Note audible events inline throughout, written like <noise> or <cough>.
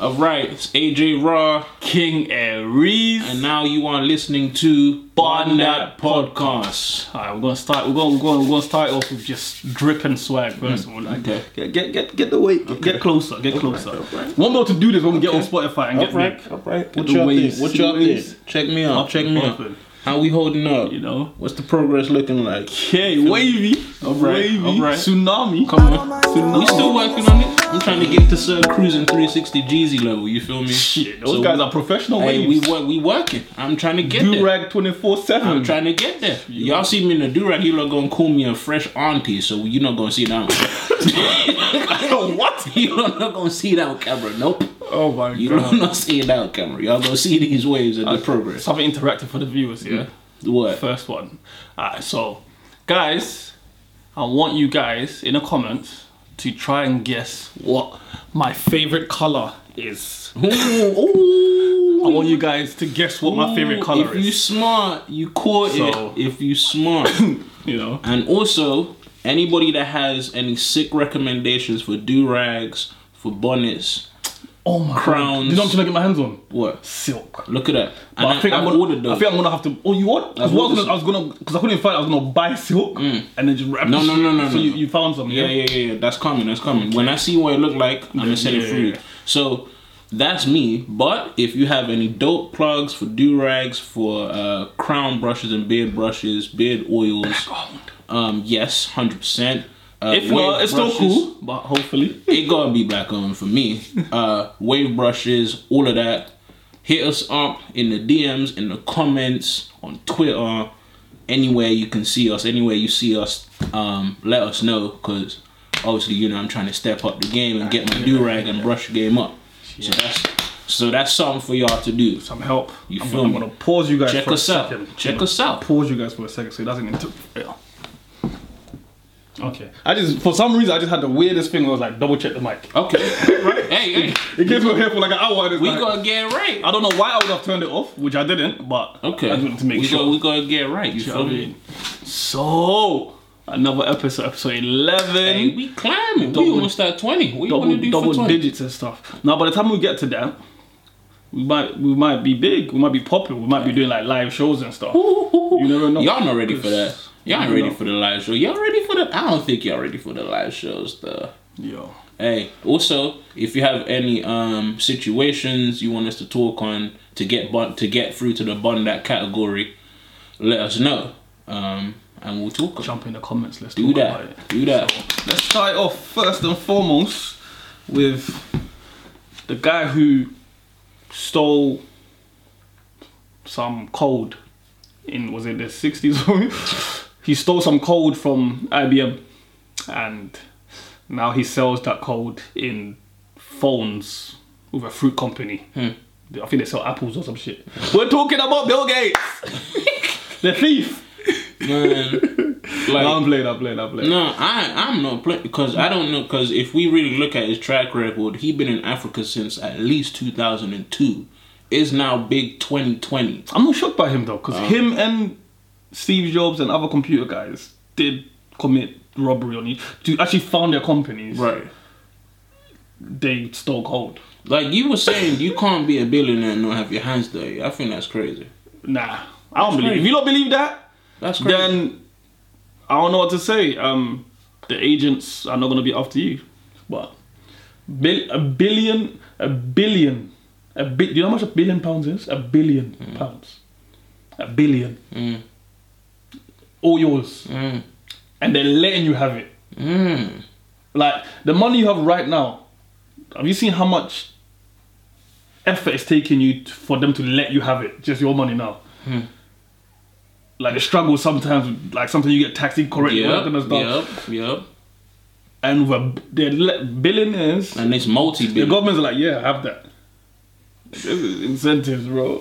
All right, it's AJ Raw, King Aries. and now you are listening to That Podcast. Alright, we're gonna start. We're gonna, we're gonna we're gonna start off with just drip and swag first of all. Mm, like, Okay. get get get get the weight. Get, get closer. Get closer. alright. Won't be able to do this when we get on Spotify and get Alright, big. alright. Get What you up. What you up? Check me out. Up Check me out. Popping. How we holding up? You know. What's the progress looking like? Okay, wavy. Alright, wavy. alright. Tsunami. Come on. Tsunami. We still working on it. I'm trying to get to Sir Cruising 360 Jeezy level. You feel me? Shit, those So guys are professional Hey, we waves. work. We working. I'm trying to get Do there. rag 24 seven. I'm trying to get there. Y'all see me in the durag, you lot gonna call me a fresh auntie, so you're not gonna see that. <laughs> What? <laughs> You're not gonna see that on camera. Nope. Oh my You god. don't not see that on camera. Y'all gonna see these waves and the progress. Something interactive for the viewers. Yeah. What? First one. Alright, so guys, I want you guys in the comments to try and guess what my favorite color is. Ooh, ooh. I want you guys to guess what my favorite Ooh, color If you is. smart, you caught So- it. If you smart, <laughs> You know, and also anybody that has any sick recommendations for do rags, for bonnets, oh my Crowns. God. You know what I'm trying to get my hands on? what? Silk. Look at that. But And I think I, I'm gonna, ordered I think I'm gonna have to. Oh, you what? Because I was ordered gonna, I was gonna, because I couldn't find. I was gonna buy silk and then just wrap. No, no, no, no, So no. you, you found some? Yeah, yeah, yeah, yeah. That's coming. That's coming. When I see what it look like, I'm gonna send it through. you. So that's me. But if you have any dope plugs for do rags, for uh, crown brushes and beard brushes, beard oils, um, yes, hundred percent. Uh, If not, it's still cool. But hopefully, It gonna be black on for me. Uh, wave brushes, all of that. Hit us up in the DMs, in the comments, on Twitter, anywhere you can see us, anywhere you see us. Um, let us know because obviously you know I'm trying to step up the game and get my do rag and brush game up. So that's so that's something for y'all to do. some help. You I'm, feel gonna, me? I'm gonna pause you guys Check for us a out. second. Check us out. Pause you guys for a second so it doesn't interfere. Okay. I just for some reason I just had the weirdest thing. where I was like double check the mic. Okay. <laughs> hey, hey. It gets me here for like an hour. And it's We like, gotta get right. I don't know why I would have turned it off, which I didn't, but Okay. I just wanted to make we sure. Gotta, we gotta get right. You You feel what I me? mean? So another episode, episode eleven. Hey, we climbing. Double- we almost at 20. What you double wanna do double for 20? digits and stuff. Now, by the time we get to that, we might we might be big. We might be popular. We might be doing like live shows and stuff. You never know. Y'all not ready for that. Y'all ain't ready know. for the live show. Y'all ready for the? I don't think y'all ready for the live shows. though. Yo, Hey, also, if you have any um situations you want us to talk on to get bun- to get through to the bun that category, let us know. Um, and we'll talk. jump in the comments. Let's Do talk about that. it. Do that. Let's start off first and foremost with the guy who stole some code in was it the 60s <laughs> <laughs> he stole some code from IBM and now he sells that code in phones with a fruit company I think they sell apples or some shit we're talking about Bill Gates <laughs> the thief Man, no, I'm playing I'm playing I'm playing No, I I'm not playing because I don't know because if we really look at his track record, he been in Africa since at least 2002. Is now big 2020. I'm not shocked by him though, because Uh. him and Steve Jobs and other computer guys did commit robbery on you to actually found their companies. Right. They stole gold. Like you were saying, you can't be a billionaire and not have your hands dirty. I think that's crazy. Nah, I don't believe. crazy. If you don't believe that, That's crazy. then I don't know what to say. Um, the agents are not gonna be after you, but bil- a billion, a billion, a bi- Do you know how much a billion pounds is? A billion pounds. A billion. Mm. All yours. Mm. and they're letting you have it. Mm. Like the money you have right now. Have you seen how much effort it's taking you t- for them to let you have it? Just your money now. Hmm. Like the struggle sometimes, like sometimes you get taxed incorrectly, Yep. of stuff. Yep. Yep. And a, they're billionaires. And it's multi The governments are like, yeah, have that. Incentives, bro.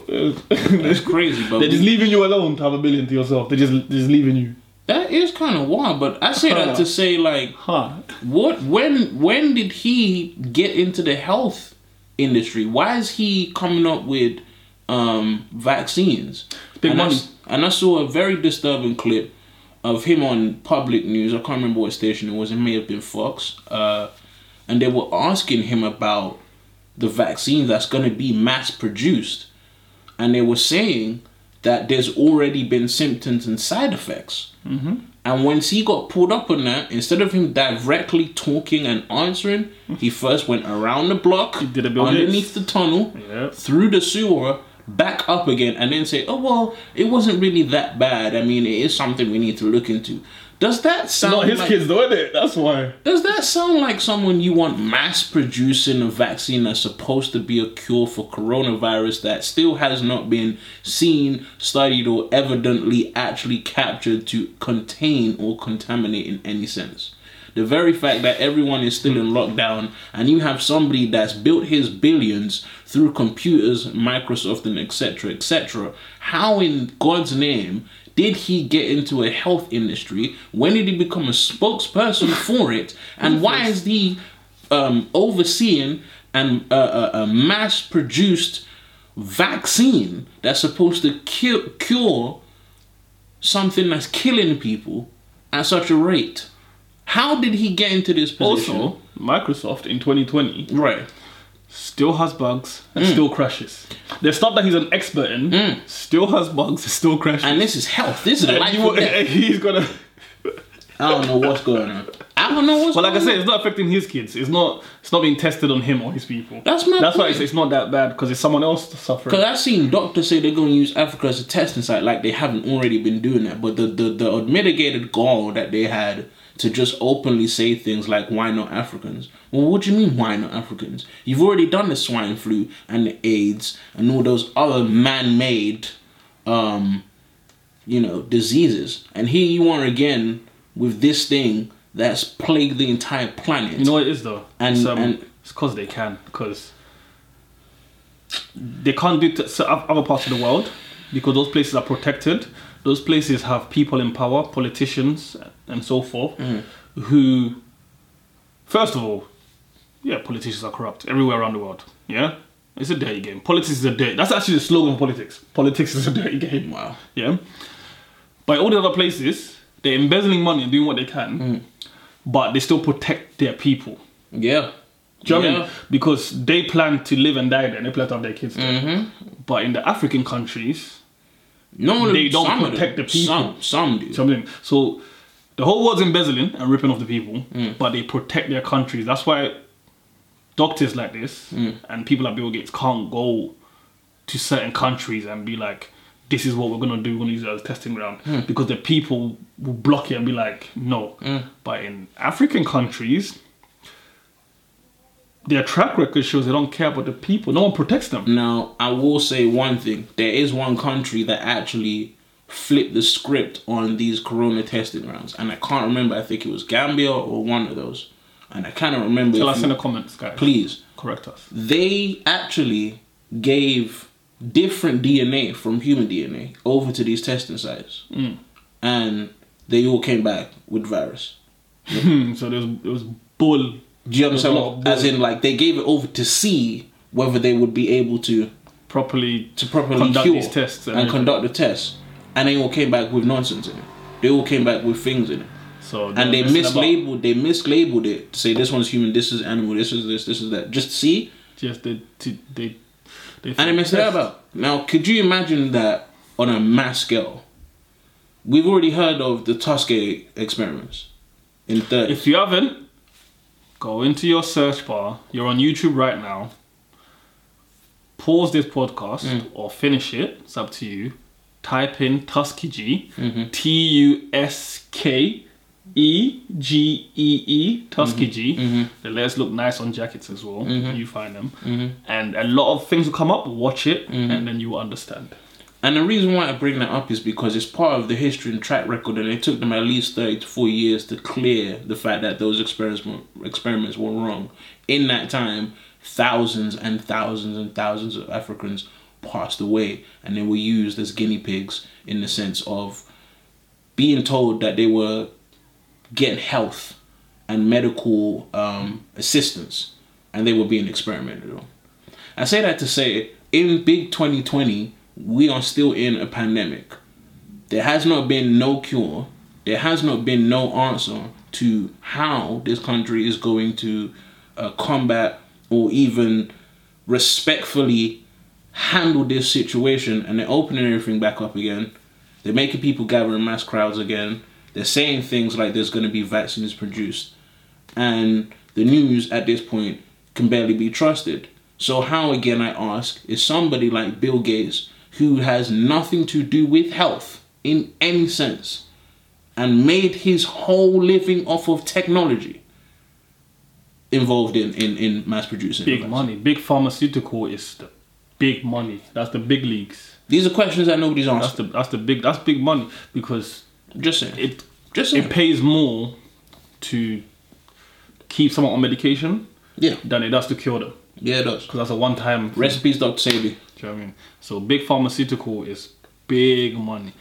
That's crazy, but <laughs> They're just leaving you alone to have a billion to yourself. They're just they're just leaving you. that is kind of wild. But I say that to say like, Huh. what? When? When did he get into the health industry? Why is he coming up with um, vaccines? Big and money. s- and I saw a very disturbing clip of him on public news. I can't remember what station it was. It may have been Fox. Uh, and they were asking him about the vaccine that's going to be mass produced. And they were saying that there's already been symptoms and side effects. Mm-hmm. And once he got pulled up on that, instead of him directly talking and answering, he first went around the block, did a underneath the tunnel, Yep. through the sewer, back up again, and then say, "Oh well, it wasn't really that bad. I mean, it is something we need to look into." Does that sound Not his like, kids is it? That's why. Does that sound like someone you want mass producing a vaccine that's supposed to be a cure for coronavirus that still has not been seen, studied, or evidently actually captured to contain or contaminate in any sense? The very fact that everyone is still in lockdown and you have somebody that's built his billions through computers, Microsoft, and etc. etc. How in God's name did he get into a health industry? When did he become a spokesperson for it? And why is he um, overseeing and uh, a mass produced vaccine that's supposed to cure, cure something that's killing people at such a rate? How did he get into this position? Also, Microsoft in 2020 right. Still has bugs and Mm. still crashes. The stuff that he's an expert in still has bugs, still crashes. And this is health. This is <laughs> life. you- <laughs> he's gonna. I don't know what's going on. I don't know what's But like I said, on. it's not affecting his kids. It's not. It's not being tested on him or his people. That's my That's why point. it's, it's not that bad because it's someone else suffering. Because I've seen doctors say they're going to use Africa as a testing site, like they haven't already been doing that. But the, the, the mitigated gall that they had to just openly say things like, why not Africans? Well, what do you mean, why not Africans? You've already done the swine flu and the AIDS and all those other man made, um, you know, diseases. And here you are again with this thing that's plagued the entire planet. You know what it is though, And- it's, um, and- it's because they can because they can't do it to other parts of the world because those places are protected. Those places have people in power, politicians, and so forth, Mm. who, first of all, yeah, politicians are corrupt everywhere around the world. Yeah, it's a dirty game. Politics is a dirty. That's actually the slogan of politics. Politics is a dirty <laughs> game. wow. Yeah. By all the other places, they're embezzling money and doing what they can, Mm. but they still protect their people. Yeah. Do you know what I mean? Because they plan to live and die there, and they plan to have their kids there. Mm-hmm. But in the African countries, No, They don't protect them. the people. Some, some do. do you know what I mean? So the whole world's embezzling and ripping off the people, Mm. but they protect their countries. That's why doctors like this Mm. and people like Bill Gates can't go to certain countries and be like, this is what we're gonna do, we're gonna use it as a testing ground. Mm. Because the people will block it and be like, no. But in African countries, their track record shows they don't care about the people. No one protects them. Now, I will say one thing. There is one country that actually flipped the script on these corona testing rounds, And I can't remember. I think it was Gambia or one of those. And I cannot remember. Tell us you- in the comments, guys. please. Correct us. They actually gave different DNA from human DNA over to these testing sites. Mm. And they all came back with virus. <laughs> So there was, it was bull. Do you understand? There's a lot What, as in, like, they gave it over to see whether they would be able to properly to properly Conduct cure these tests and and, conduct the tests, and they all came back with nonsense in it. They all came back with things in it, so and they messing about. mislabeled. They mislabeled it to say this one's human, this is animal, this is this, this is that. Just see, Just they they they, they and they messed it about. Now, could you imagine that on a mass scale? We've already heard of the Tuskegee experiments in third. If you haven't, go into your search bar. You're on YouTube right now. Pause this podcast Mm. or finish it. It's up to you. Type in Tuskegee. Mm-hmm. T U S K E G E E Tuskegee. Mm-hmm. The letters look nice on jackets as well. You find them, Mm-hmm. and a lot of things will come up. Watch it, and then you will understand. And the reason why I bring that up is because it's part of the history and track record, and it took them at least 30 to 40 years to clear the fact that those experiments were, experiments were wrong. In that time, thousands and thousands and thousands of Africans passed away, and they were used as guinea pigs in the sense of being told that they were getting health and medical um, assistance, and they were being experimented on. I say that to say, in big 2020, we are still in a pandemic. There has not been no cure. There has not been no answer to how this country is going to uh, combat or even respectfully handle this situation and they're opening everything back up again. They're making people gather in mass crowds again. They're saying things like there's going to be vaccines produced. And the news at this point can barely be trusted. So, how again, I ask, is somebody like Bill Gates, who has nothing to do with health in any sense, and made his whole living off of technology, involved in, in, in mass producing? Big money. Big pharmaceutical is the big money. That's the big leagues. These are questions that nobody's That's asked. the that's the big that's big money because Just saying. it Just saying. it pays more to keep someone on medication yeah. than it does to cure them Yeah, it does. because that's a one time. Recipes, Dr. Sebi. Do you know what I mean? So big pharmaceutical is big money.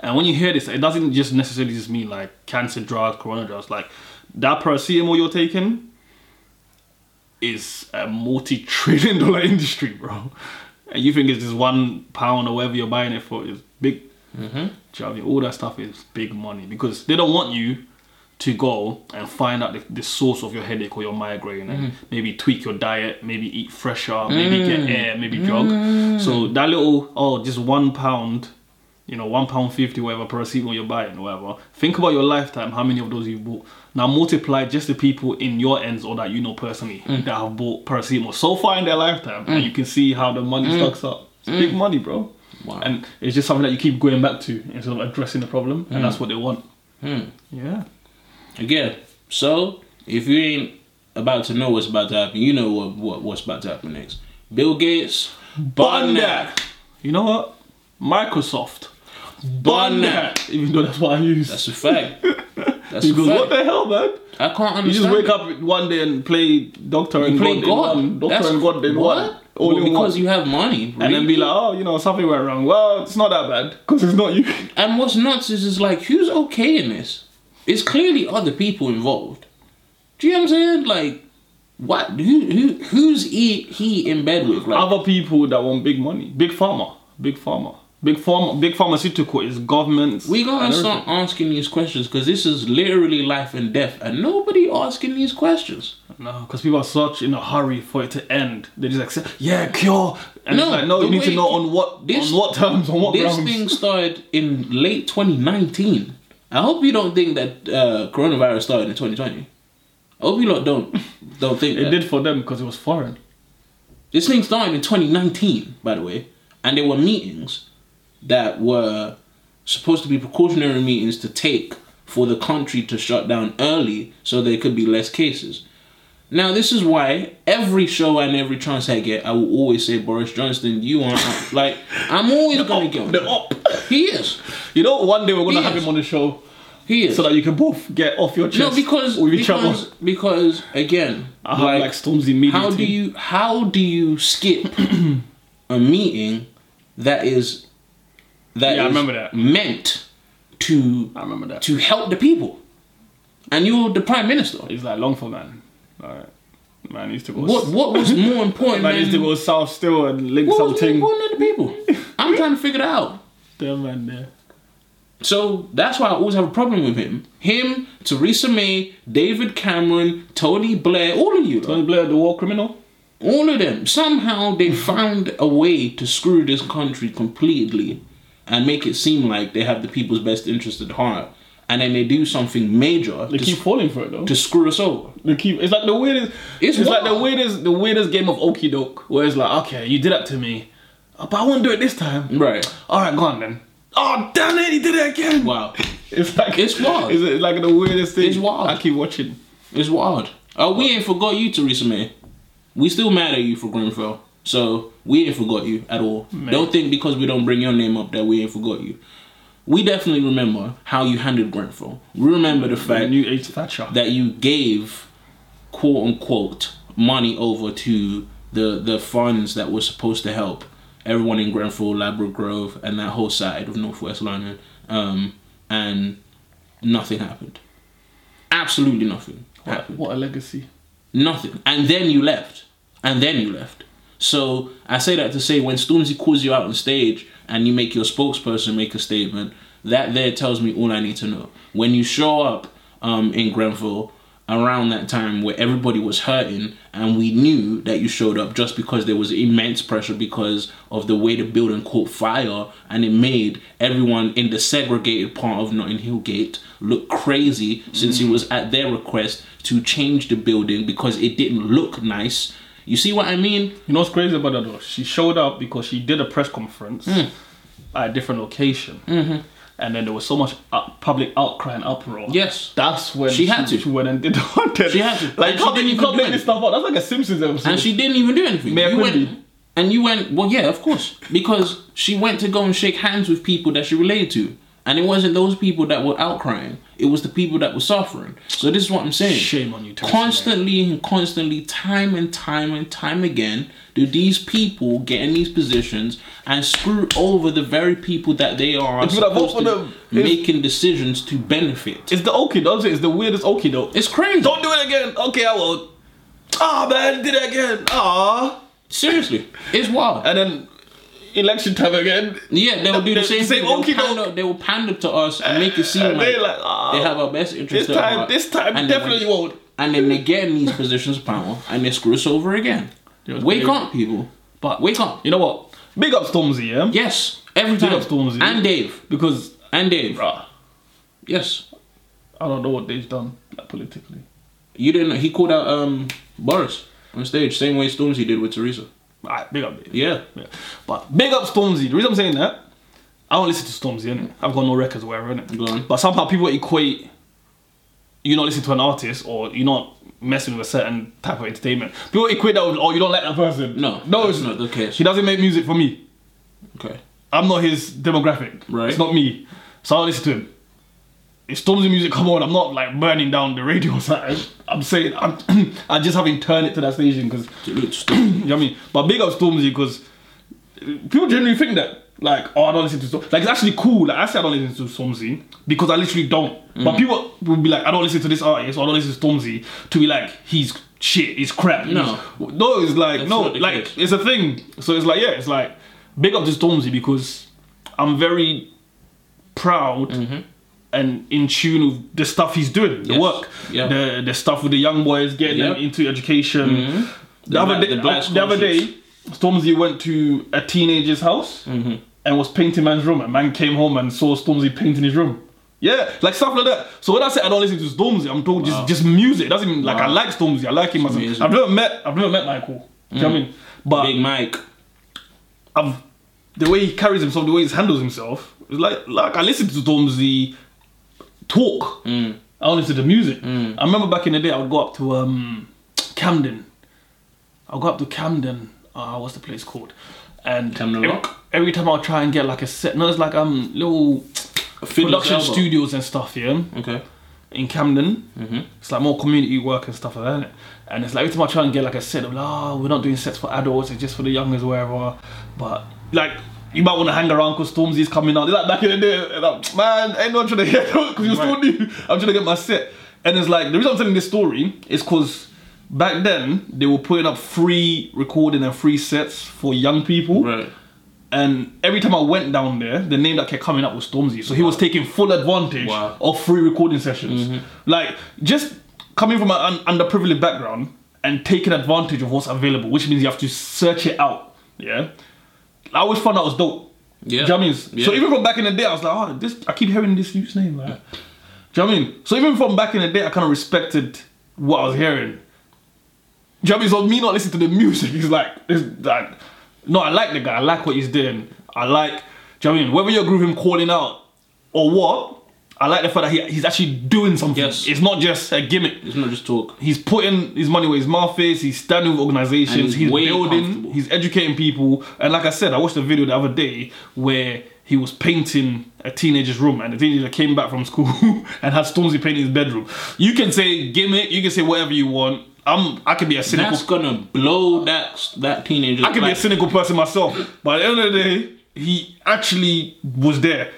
And when you hear this, it doesn't just necessarily just mean like cancer drugs, corona drugs. Like that paracetamol you're taking is a multi-trillion dollar <laughs> industry, bro. And you think it's just one pound or whatever you're buying it for is big. Mm-hmm. Do you know what I mean? All that stuff is big money because they don't want you to go and find out the, the source of your headache or your migraine and mm. maybe tweak your diet, maybe eat fresher, maybe mm. get air, maybe jog. Mm. So that little oh, just one pound, you know, one pound fifty, whatever paracetamol you're buying, whatever. Think about your lifetime, how many of those you bought. Now multiply just the people in your ends or that you know personally that have bought paracetamol so far in their lifetime, and you can see how the money stacks up. It's big money, bro. Wow. And it's just something that you keep going back to instead of addressing the problem, and that's what they want. Yeah. Again, so if you ain't about to know what's about to happen, you know what, what what's about to happen next. Bill Gates, bun that. You know what? Microsoft. Bun that. Even though that's what I use. That's a fact. <laughs> That's a because what the hell, man? I can't understand. You just wake it. up one day and play Doctor and play God, God. one. Doctor That's- and God in what? one. All Well, because one. you have money, and then be like, oh, you know, something went wrong. Well, it's not that bad because it's not you. And what's nuts is, is like, who's okay in this? It's clearly other people involved. Do you know what I'm saying? Like, what? Who, who who's he, he in bed with? Like, Other people that want big money, big pharma, big pharma, big pharma, big pharmaceutical is governments. we gotta start asking these questions because this is literally life and death, and nobody asking these questions. No, because people are such in a hurry for it to end. They just accept, yeah, cure. And No, it's like, no, you need to know on what this- on what terms, on what This grounds. thing started in late 2019. I hope you don't think that uh, coronavirus started in 2020. I hope you lot don't don't think it that. did for them because it was foreign. This thing started in 2019, by the way, and there were meetings that were supposed to be precautionary meetings to take for the country to shut down early so there could be less cases. Now, this is why every show and every chance I get, I will always say, Boris Johnson, you are like, I'm always gonna get on The up. He is. You know, one day we're gonna have is. him on the show He is. so that you can both get off your chest. no, because with each because, other. because again, I have like, Stormzy media. how do you how do you skip <clears throat> a meeting that is that Yeah, I remember that. meant to I remember that. to help the people and you're the prime minister He's like long for man. Alright. Man needs to go. what what was more important <laughs> Man than needs to go south still and link what was more important than the people <laughs> I'm trying to figure that out Damn man there. so that's why I always have a problem with him him Theresa May David Cameron Tony Blair all of you. Tony Blair, the war criminal. all of them somehow they found a way to screw this country completely and make it seem like they have the people's best interest at heart and then they do something major They to, keep falling for it though. to screw us over They keep. It's like the weirdest. It's It's, like the weirdest. The weirdest game of okey doke, where it's like, okay, you did that to me, but I won't do it this time. right All right, go on then. Oh damn it, he did it again. wow <laughs> It's like It's wild. It's, like the weirdest thing. It's wild. I keep watching. it's wild oh we ain't forgot you Theresa May we still mad at you for Grenfell so we ain't forgot you at all don't think because we don't bring your name up that we ain't forgot you we definitely remember how you handled Grenfell we remember the fact Thatcher. that you gave quote unquote money over to the the funds that were supposed to help everyone in Grenfell, Ladbroke Grove, and that whole side of Northwest London, um, and nothing happened. Absolutely nothing what, happened. what a legacy. Nothing. And then you left. And then you left. So I say that to say when Stormzy calls you out on stage and you make your spokesperson make a statement, that there tells me all I need to know. When you show up um, in Grenfell around that time where everybody was hurting and we knew that you showed up just because there was immense pressure because of the way the building caught fire and it made everyone in the segregated part of Notting Hill Gate look crazy since it was at their request to change the building because it didn't look nice. You see what I mean? You know what's crazy about that though? She showed up because she did a press conference Hmm. at a different location, mm-hmm. And then there was so much up, public outcry and uproar. Yes. That's when She had to. She went and did the content. She had to. Like, she can't, didn't you even can't do make this stuff up. That's like a Simpsons episode. And she didn't even do anything. You went, and you went, well, yeah, of course, because she went to go and shake hands with people that she related to, and it wasn't those people that were outcrying; it was the people that were suffering. So this is what I'm saying. Shame on you, Theresa Constantly and constantly, time and time and time again, do these people get in these positions and screw over the very people that they are It's like, vote supposed to them. Making decisions to benefit. It's the okie it? It's the weirdest okie doke. It's crazy. Don't do it again. Okay, I won't. Ah man, did it again. Ah. Seriously, it's wild. And then election time again. Yeah, they will do the The same, same thing. They will, okey-doke. pander, they will pander to us and make it seem And like, they like, ah, they have our best interest This at time, heart. this time, and definitely then, won't. And then they get in these positions of power and they screw us over again. Wake crazy. up, people. But Wake up. You know what? Big up Stormzy, yeah. Yes, every time. Big time. up Stormzy. And Dave. Because, And Dave. bruh, Yes. I don't know what they've done like, politically. You didn't know. He called out um, Boris on stage, same way Stormzy did with Theresa. Alright, big up. Yeah. Yeah. But big up Stormzy. The reason I'm saying that, I don't listen to Stormzy, innit? Mm. I've got no records or whatever, innit? Go on. But somehow people equate you not listening to an artist or you're not messing with a certain type of entertainment. People equate that with, oh, you don't like that person. No, no, it's not the case. He doesn't make music for me. Okay. I'm not his demographic. Right. It's not me. So I don't listen to him. If Stormzy music come on, I'm not like burning down the radio <laughs> or something. I'm saying I'm, <clears throat> I just haven't turned it to that station because Salute to Stormzy. <clears throat> you know what I mean. But big up Stormzy because people generally think that like oh I don't listen to Stormzy. Like it's actually cool. Like I say I don't listen to Stormzy because I literally don't. Mm. But people will be like I don't listen to this artist or I don't listen to Stormzy to be like he's shit. He's crap. No. He's- no. It's like That's no. Like case. it's a thing. So it's like yeah. It's like big up to Stormzy because I'm very proud. And in tune with the stuff he's doing, the Yes. work, Yeah. the the stuff with the young boys, getting them into education, The the, other black- day, the black the other day, Stormzy went to a teenager's house Mm-hmm. and was painting man's room. And man came home and saw Stormzy painting his room. Yeah, like stuff like that. So when I say I don't listen to Stormzy, I'm talking Wow. just just music. It doesn't even like I like Stormzy. I like him as a. I've never met I've never met Michael. Do you know what I mean? But Big Mike. I've the way he carries himself, the way he handles himself, it's like like I listen to Stormzy talk. Mm. I listen to the music. I remember back in the day, I would go up to um, Camden. I'll go up to Camden. Uh, what's the place called? And Camden every, every time I'll try and get like a set. No, it's like um little production studios and stuff. Yeah, Okay. in Camden. Mm-hmm. It's like more community work and stuff like that. And it's like every time I try and get like a set, I'm like, oh, we're not doing sets for adults, it's just for the youngers, wherever. But like, you might want to hang around because Stormzy's coming out. They're like back in the day, man, ain't no one trying to get because you're still new. I'm trying to get my set. And it's like the reason I'm telling this story is because back then they were putting up free recording and free sets for young people. Right. And every time I went down there, the name that kept coming up was Stormzy. So he was taking full advantage Wow. of free recording sessions. Mm-hmm. Like, just coming from an un- underprivileged background and taking advantage of what's available, which means you have to search it out. Yeah. I always found that was dope. Yeah. Do you know what I mean? So even from back in the day, I was like, oh, this. I keep hearing this youth's name. Like, do you know what I mean? So even from back in the day, I kind of respected what I was hearing. Do you know what I mean? So me not listening to the music is like, it's like, no, I like the guy. I like what he's doing. I like, do you know what I mean? Whether you agree with him calling out or what, I like the fact that he, he's actually doing something. Yes. It's not just a gimmick. It's not just talk. He's putting his money where his mouth is. He's standing with organizations. And he's he's building. He's educating people. And like I said, I watched a video the other day where he was painting a teenager's room, and the teenager came back from school <laughs> and had Stormzy painting his bedroom. You can say gimmick. You can say whatever you want. I'm. I can be a cynical. That's gonna blow that that teenager. I can be a cynical person myself, but at the end of the day, he actually was there.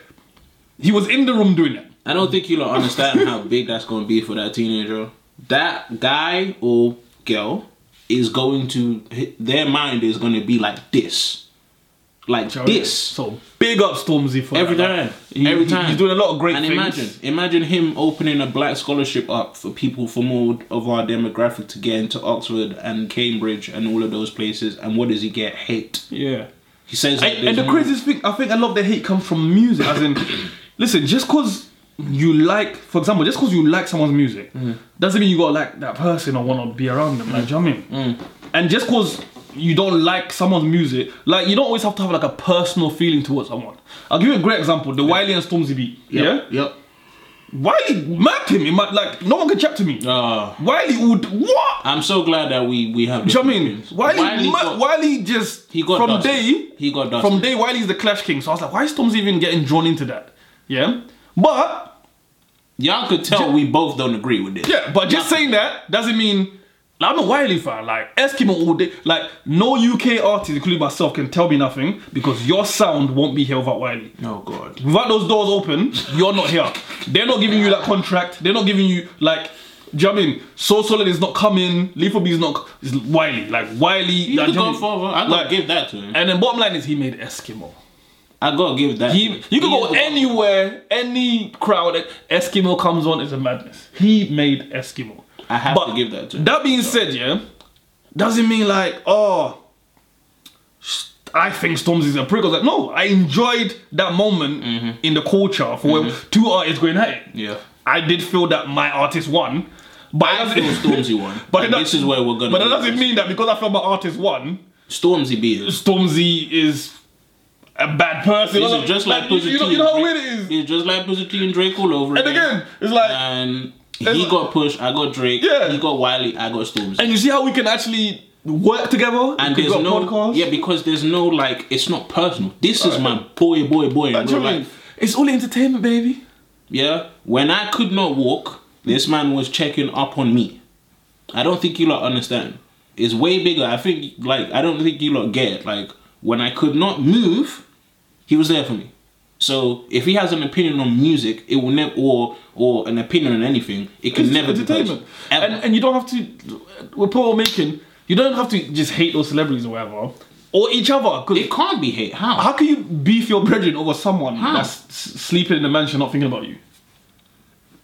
He was in the room doing it. I don't think you'll understand how big that's going to be for that teenager. That guy or girl is going to, their mind is going to be like this. like You know what I mean? this So big up Stormzy for every that, time. He- every time. He's doing a lot of great and things. imagine, imagine him opening a black scholarship up for people from all of our demographic to get into Oxford and Cambridge and all of those places. And what does he get? Hate. Yeah. He says, like, And, and the craziest thing, I think a lot of the hate comes from music. As in, <coughs> listen, just because you like, for example, just because you like someone's music, Mm. doesn't mean you gotta like that person or want to be around them. Like, do you know what I mean? Mm. And just because you don't like someone's music, like, you don't always have to have like a personal feeling towards someone. I'll give you a great example: the Wiley and Stormzy beat. Yeah, Yep. Yep. Wiley murked him. In my, like, no one can chat to me. Uh, Wiley would what? I'm so glad that we we have. Do you know I mean? Wiley. Wiley, got- Wiley just he got from dusted. day He got dusted. from day Wiley's the Clash King. So I was like, why is Stormzy even getting drawn into that? Yeah, but Y'all could tell we both don't agree with this. yeah, but just saying that doesn't mean. Like, I'm a Wiley fan. Like Eskimo all day. Like no UK artist, including myself, can tell me nothing because your sound won't be here without Wiley. Oh God. Without those doors open, you're not here. They're not giving you that contract. They're not giving you like. Do you know what I mean? So Solid is not coming. Lethal B is not. Is Wiley like Wiley? He like, could do you know go what I mean? further. I Like- give that to him. And then bottom line is he made Eskimo. I gotta give that. He, you can go anywhere, any crowd. Eskimo comes on is a madness. He made Eskimo. I have But to give that to him. That being said, yeah, doesn't mean like oh, I think Stormzy's a prick. I was like, no, I enjoyed that moment Mm-hmm. in the culture for when two artists going at it. Yeah. I did feel that my artist won, but I feel Stormzy won. <laughs> But this is where we're gonna. But that doesn't mean that because I feel my artist won, Stormzy beat. Stormzy is a bad person. You just like, Pusha you, know, you know how weird it is. It's just like Pusha T and Drake all over again. And again, it's like, and It's he like- got pushed. I got Drake. Yeah. He got Wiley. I got Stormzy. and you see how we can actually work together. And there's no podcast. yeah because there's no like it's not personal. This is my boy, boy, boy. Like, you real know what I mean? life. It's all entertainment, baby. Yeah. When I could not walk, this man was checking up on me. I don't think you lot understand. It's way bigger. I think like I don't think you lot get it. Like when I could not move, he was there for me. So if he has an opinion on music, it will never or or an opinion on anything, it can It's never be entertainment. personal. And, and you don't have to. We're we're making. You don't have to just hate those celebrities or whatever, or each other. Because it can't be hate. How? how can you beef your brethren over someone How? that's s- sleeping in the mansion not thinking about you?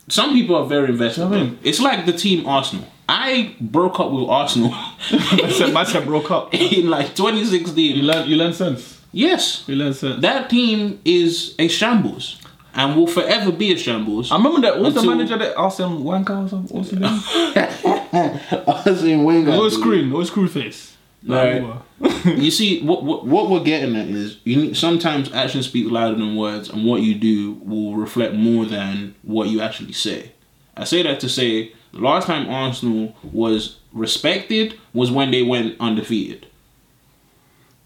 Some people are very invested. You know I mean? It's like the team Arsenal. I broke up with Arsenal I said, my said broke up. <laughs> in like 2016. You 2016. learn. You learn sense. Yes, You learn sense. that team is a shambles and will forever be a shambles. I remember that. Was the manager that Arsene Wanker or something? What's his name? <laughs> Arsene Wenger. Always screen. no screw face. Right. <laughs> you see, what, what what we're getting at is you need, sometimes actions speak louder than words, and what you do will reflect more than what you actually say. I say that to say the last time Arsenal was respected was when they went undefeated.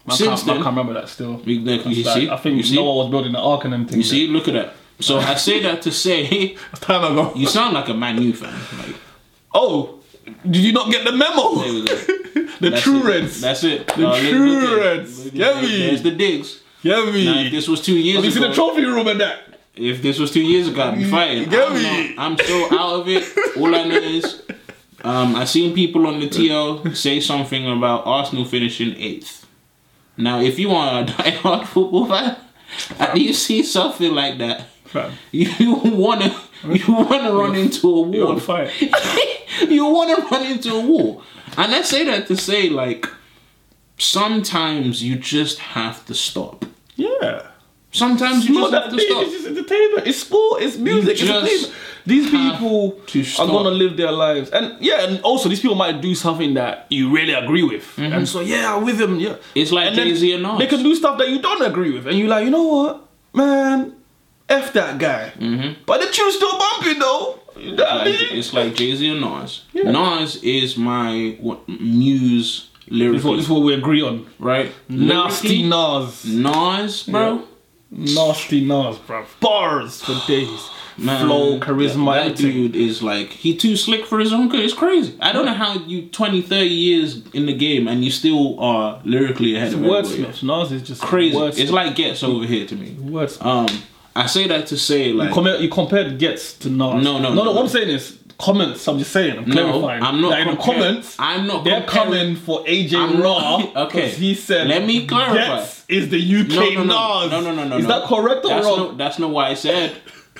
I Since can't, I can't remember that still. you, you see, I think you see, Noah was building the ark and them things. you see, look at that. So I say that to say <laughs> time ago. you sound like a Man U fan. Like, Oh, did you not get the memo? there we go. <laughs> the That's true it. Reds. That's it. The look- true look at it. Reds. Get me. There's the digs. Get me. Now, if this was two years Have you ago, seen the trophy room and that? If this was two years ago, I'd be fighting. Get I'm, me. not- I'm so out of it. All I know is, um, I seen people on the TL say something about Arsenal finishing eighth. Now, if you are a <laughs> diehard football fan, and you see something like that, Fam. you wanna you wanna run into a You're wall. on fire. <laughs> you wanna run into a wall. And I say that to say like, sometimes you just have to stop. Yeah. Sometimes you just have to stop. It's just entertainment. It's sport. It's music. It's entertainment. These people are gonna live their lives, and yeah, and also these people might do something that you really agree with, Mm-hmm. and so yeah, with them. Yeah, It's like Jay-Z and Nas. They can do stuff that you don't agree with, and you're like, you know what, man, f that guy. Mm-hmm. But the tune's still bumping though. You know what I Like, it's like Jay Z and Nas. Yeah. Nas is my what, muse This is, what, lyrically, this is what we agree on. right? Nasty Nas. Nas, bro. Nasty Nas, bro. Bars for days. Man, Flow, charisma, That, that dude is like he too slick for his own good. It's crazy. I don't know how you 20, 30 years in the game and you still are lyrically ahead of everybody. Wordsmith. Nas is just Crazy. Wordsmith. It's like gets over here to me. Wordsmith. Um, I say that to say like Compare, you compared Ghetts to Nas. No, no, no. no, no what no. I'm saying is comments. I'm just saying. I'm clarifying. No. I'm not That in the comments. I'm not They're coming for AJ I'm Raw. not- <laughs> okay. He said. Let me clarify. Ghetts is the UK no, no, no, Nas. no, no, no, no. Is that correct or that's wrong? No, that's not what I said.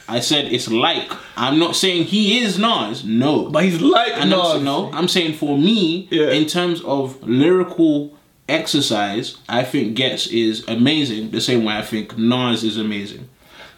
I said it's like. I'm not saying he is Nas. No, but he's like and Nas. I'm, no, I'm saying for me, Yeah. in terms of lyrical exercise, I think Ghetts is amazing. The same way I think Nas is amazing.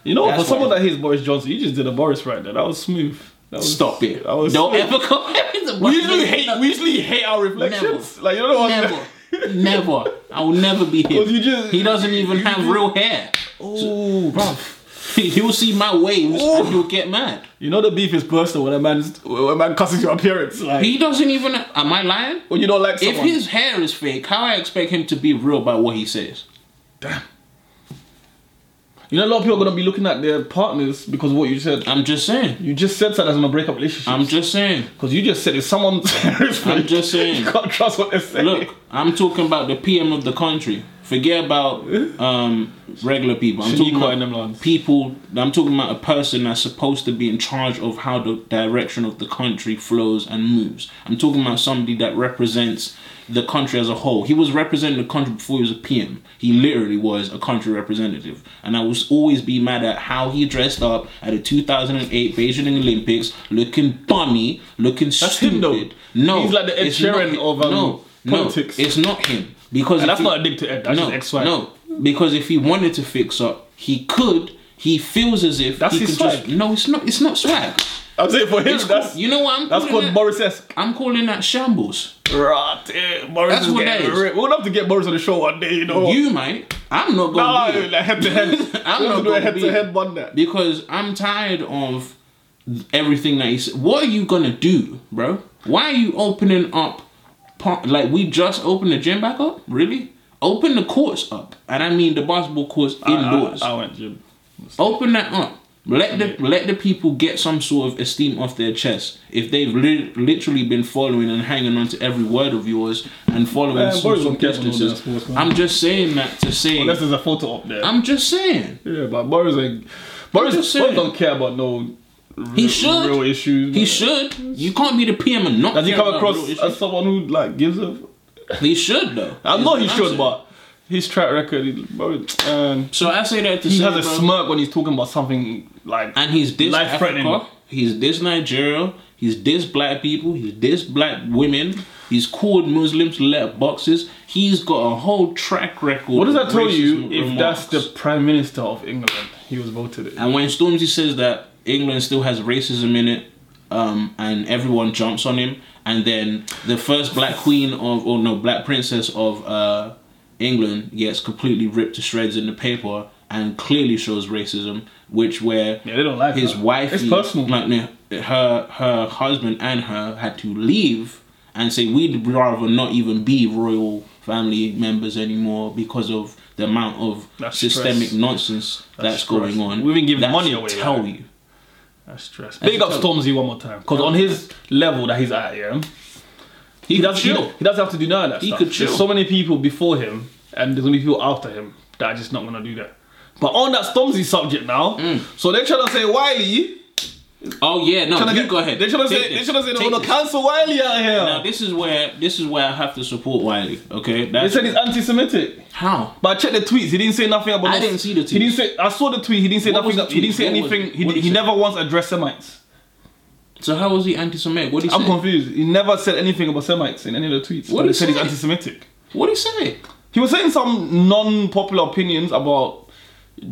You know, That's for someone that hates Boris Johnson, you just did a Boris right there. That was smooth. Was, Stop it! Don't smooth. ever come. <laughs> We usually hate. We usually hate our reflections. Like you don't know. Never, never. I will never be him. just- He doesn't even have just- real hair. Oh, bruv. <laughs> He'll see my waves Ooh. and he'll get mad. You know the beef is personal when a man's when a man cusses your appearance. Like He doesn't even. Am I lying? when you don't like If his hair is fake, how I expect him to be real about what he says? Damn. You know, a lot of people are gonna be looking at their partners because of what you said. I'm just saying. You just said that as in a breakup relationship. I'm just saying. because you just said if someone's <laughs> hair I'm just saying. you can't trust what they're saying. Look, I'm talking about the PM of the country. Forget about um, regular people. I'm talking about people. I'm talking about a person that's supposed to be in charge of how the direction of the country flows and moves. I'm talking about somebody that represents the country as a whole. He was representing the country before he was a PM. He literally was a country representative. And I will always be mad at how he dressed up at the 2008 Beijing Olympics, looking bummy, looking That's stupid. him. No, He's like the Ed Sheeran of, um, no, politics. No, it's not him because that's he- not a dig to Ed. That's no, swag. no, because if he wanted to fix up, he could. He feels as if That's he his could swag. just. No, it's not. It's not swag. I'm saying for him, It's that's called, you know what I'm that's called that? Boris esque. I'm calling that shambles. Right, Boris That's is what that is. ripped. Gonna have to get Boris on the show one day. You know. You might. I'm not Nah, gonna be like head to head. <laughs> I'm not gonna head to head one that. because I'm tired of everything that he said. What are you gonna do, bro? Why are you opening up? Like we just opened the gym back up. Really? Open the courts up, and I mean the basketball courts indoors. I, I, I went gym. Open that up. Let the let the people get some sort of esteem off their chest if they've li- literally been following and hanging on to every word of yours and following Man, some Boris sort of don't care about all distances. sports. I'm just saying that to say. Unless there's a photo up there. I'm just saying yeah, but Boris like Boris, just Boris don't care about no. He should. real issues. he should. You can't be the PM and not. Does he come across as someone who like gives a? He should though. I know he should, but his track record, Boris, um, So I say that to he say, has a bro, smirk when he's talking about something like. and he's this Life threatening. He's this Nigeria, he's this black people, he's this black women, he's called Muslims let boxes. He's got a whole track record. What does that tell you racist if that's the prime minister of England? He was voted in. And when Stormzy says that England still has racism in it, um, and everyone jumps on him, and then the first black queen of, or no, black princess of uh, England gets completely ripped to shreds in the paper and clearly shows racism, which where Yeah, they don't like his that. wife, It's personal. like her her husband and her had to leave and say we'd rather not even be royal family members anymore because of the amount of That's systemic stress. nonsense that's, stress. going on. We've been giving That money away, Tell you. That's stress. Big up tell- Stormzy one more time, because on his level that he's at, yeah, he, could does. He, chill. he doesn't have to do none of that He stuff. could There's chill. so many people before him, and there's gonna be people after him that are just not gonna do that. But on that Stormzy subject now, Mm. so they're trying to say Wiley. Oh yeah, no, you get, go ahead. They should have said this. to say they're Take gonna this. cancel Wiley out here. Now this is where this is where I have to support Wiley. Okay, they that's said he's anti-Semitic. how. But I checked the tweets. He didn't say nothing about. I didn't see the He didn't say. I saw the tweet. He didn't say What nothing. He didn't say What anything. He, he he never once addressed Semites. So how was he anti-Semitic? What did he say? I'm say? confused. He never said anything about Semites in any of the tweets. What But he did said he he's anti-Semitic. What did he say? He was saying some non-popular opinions about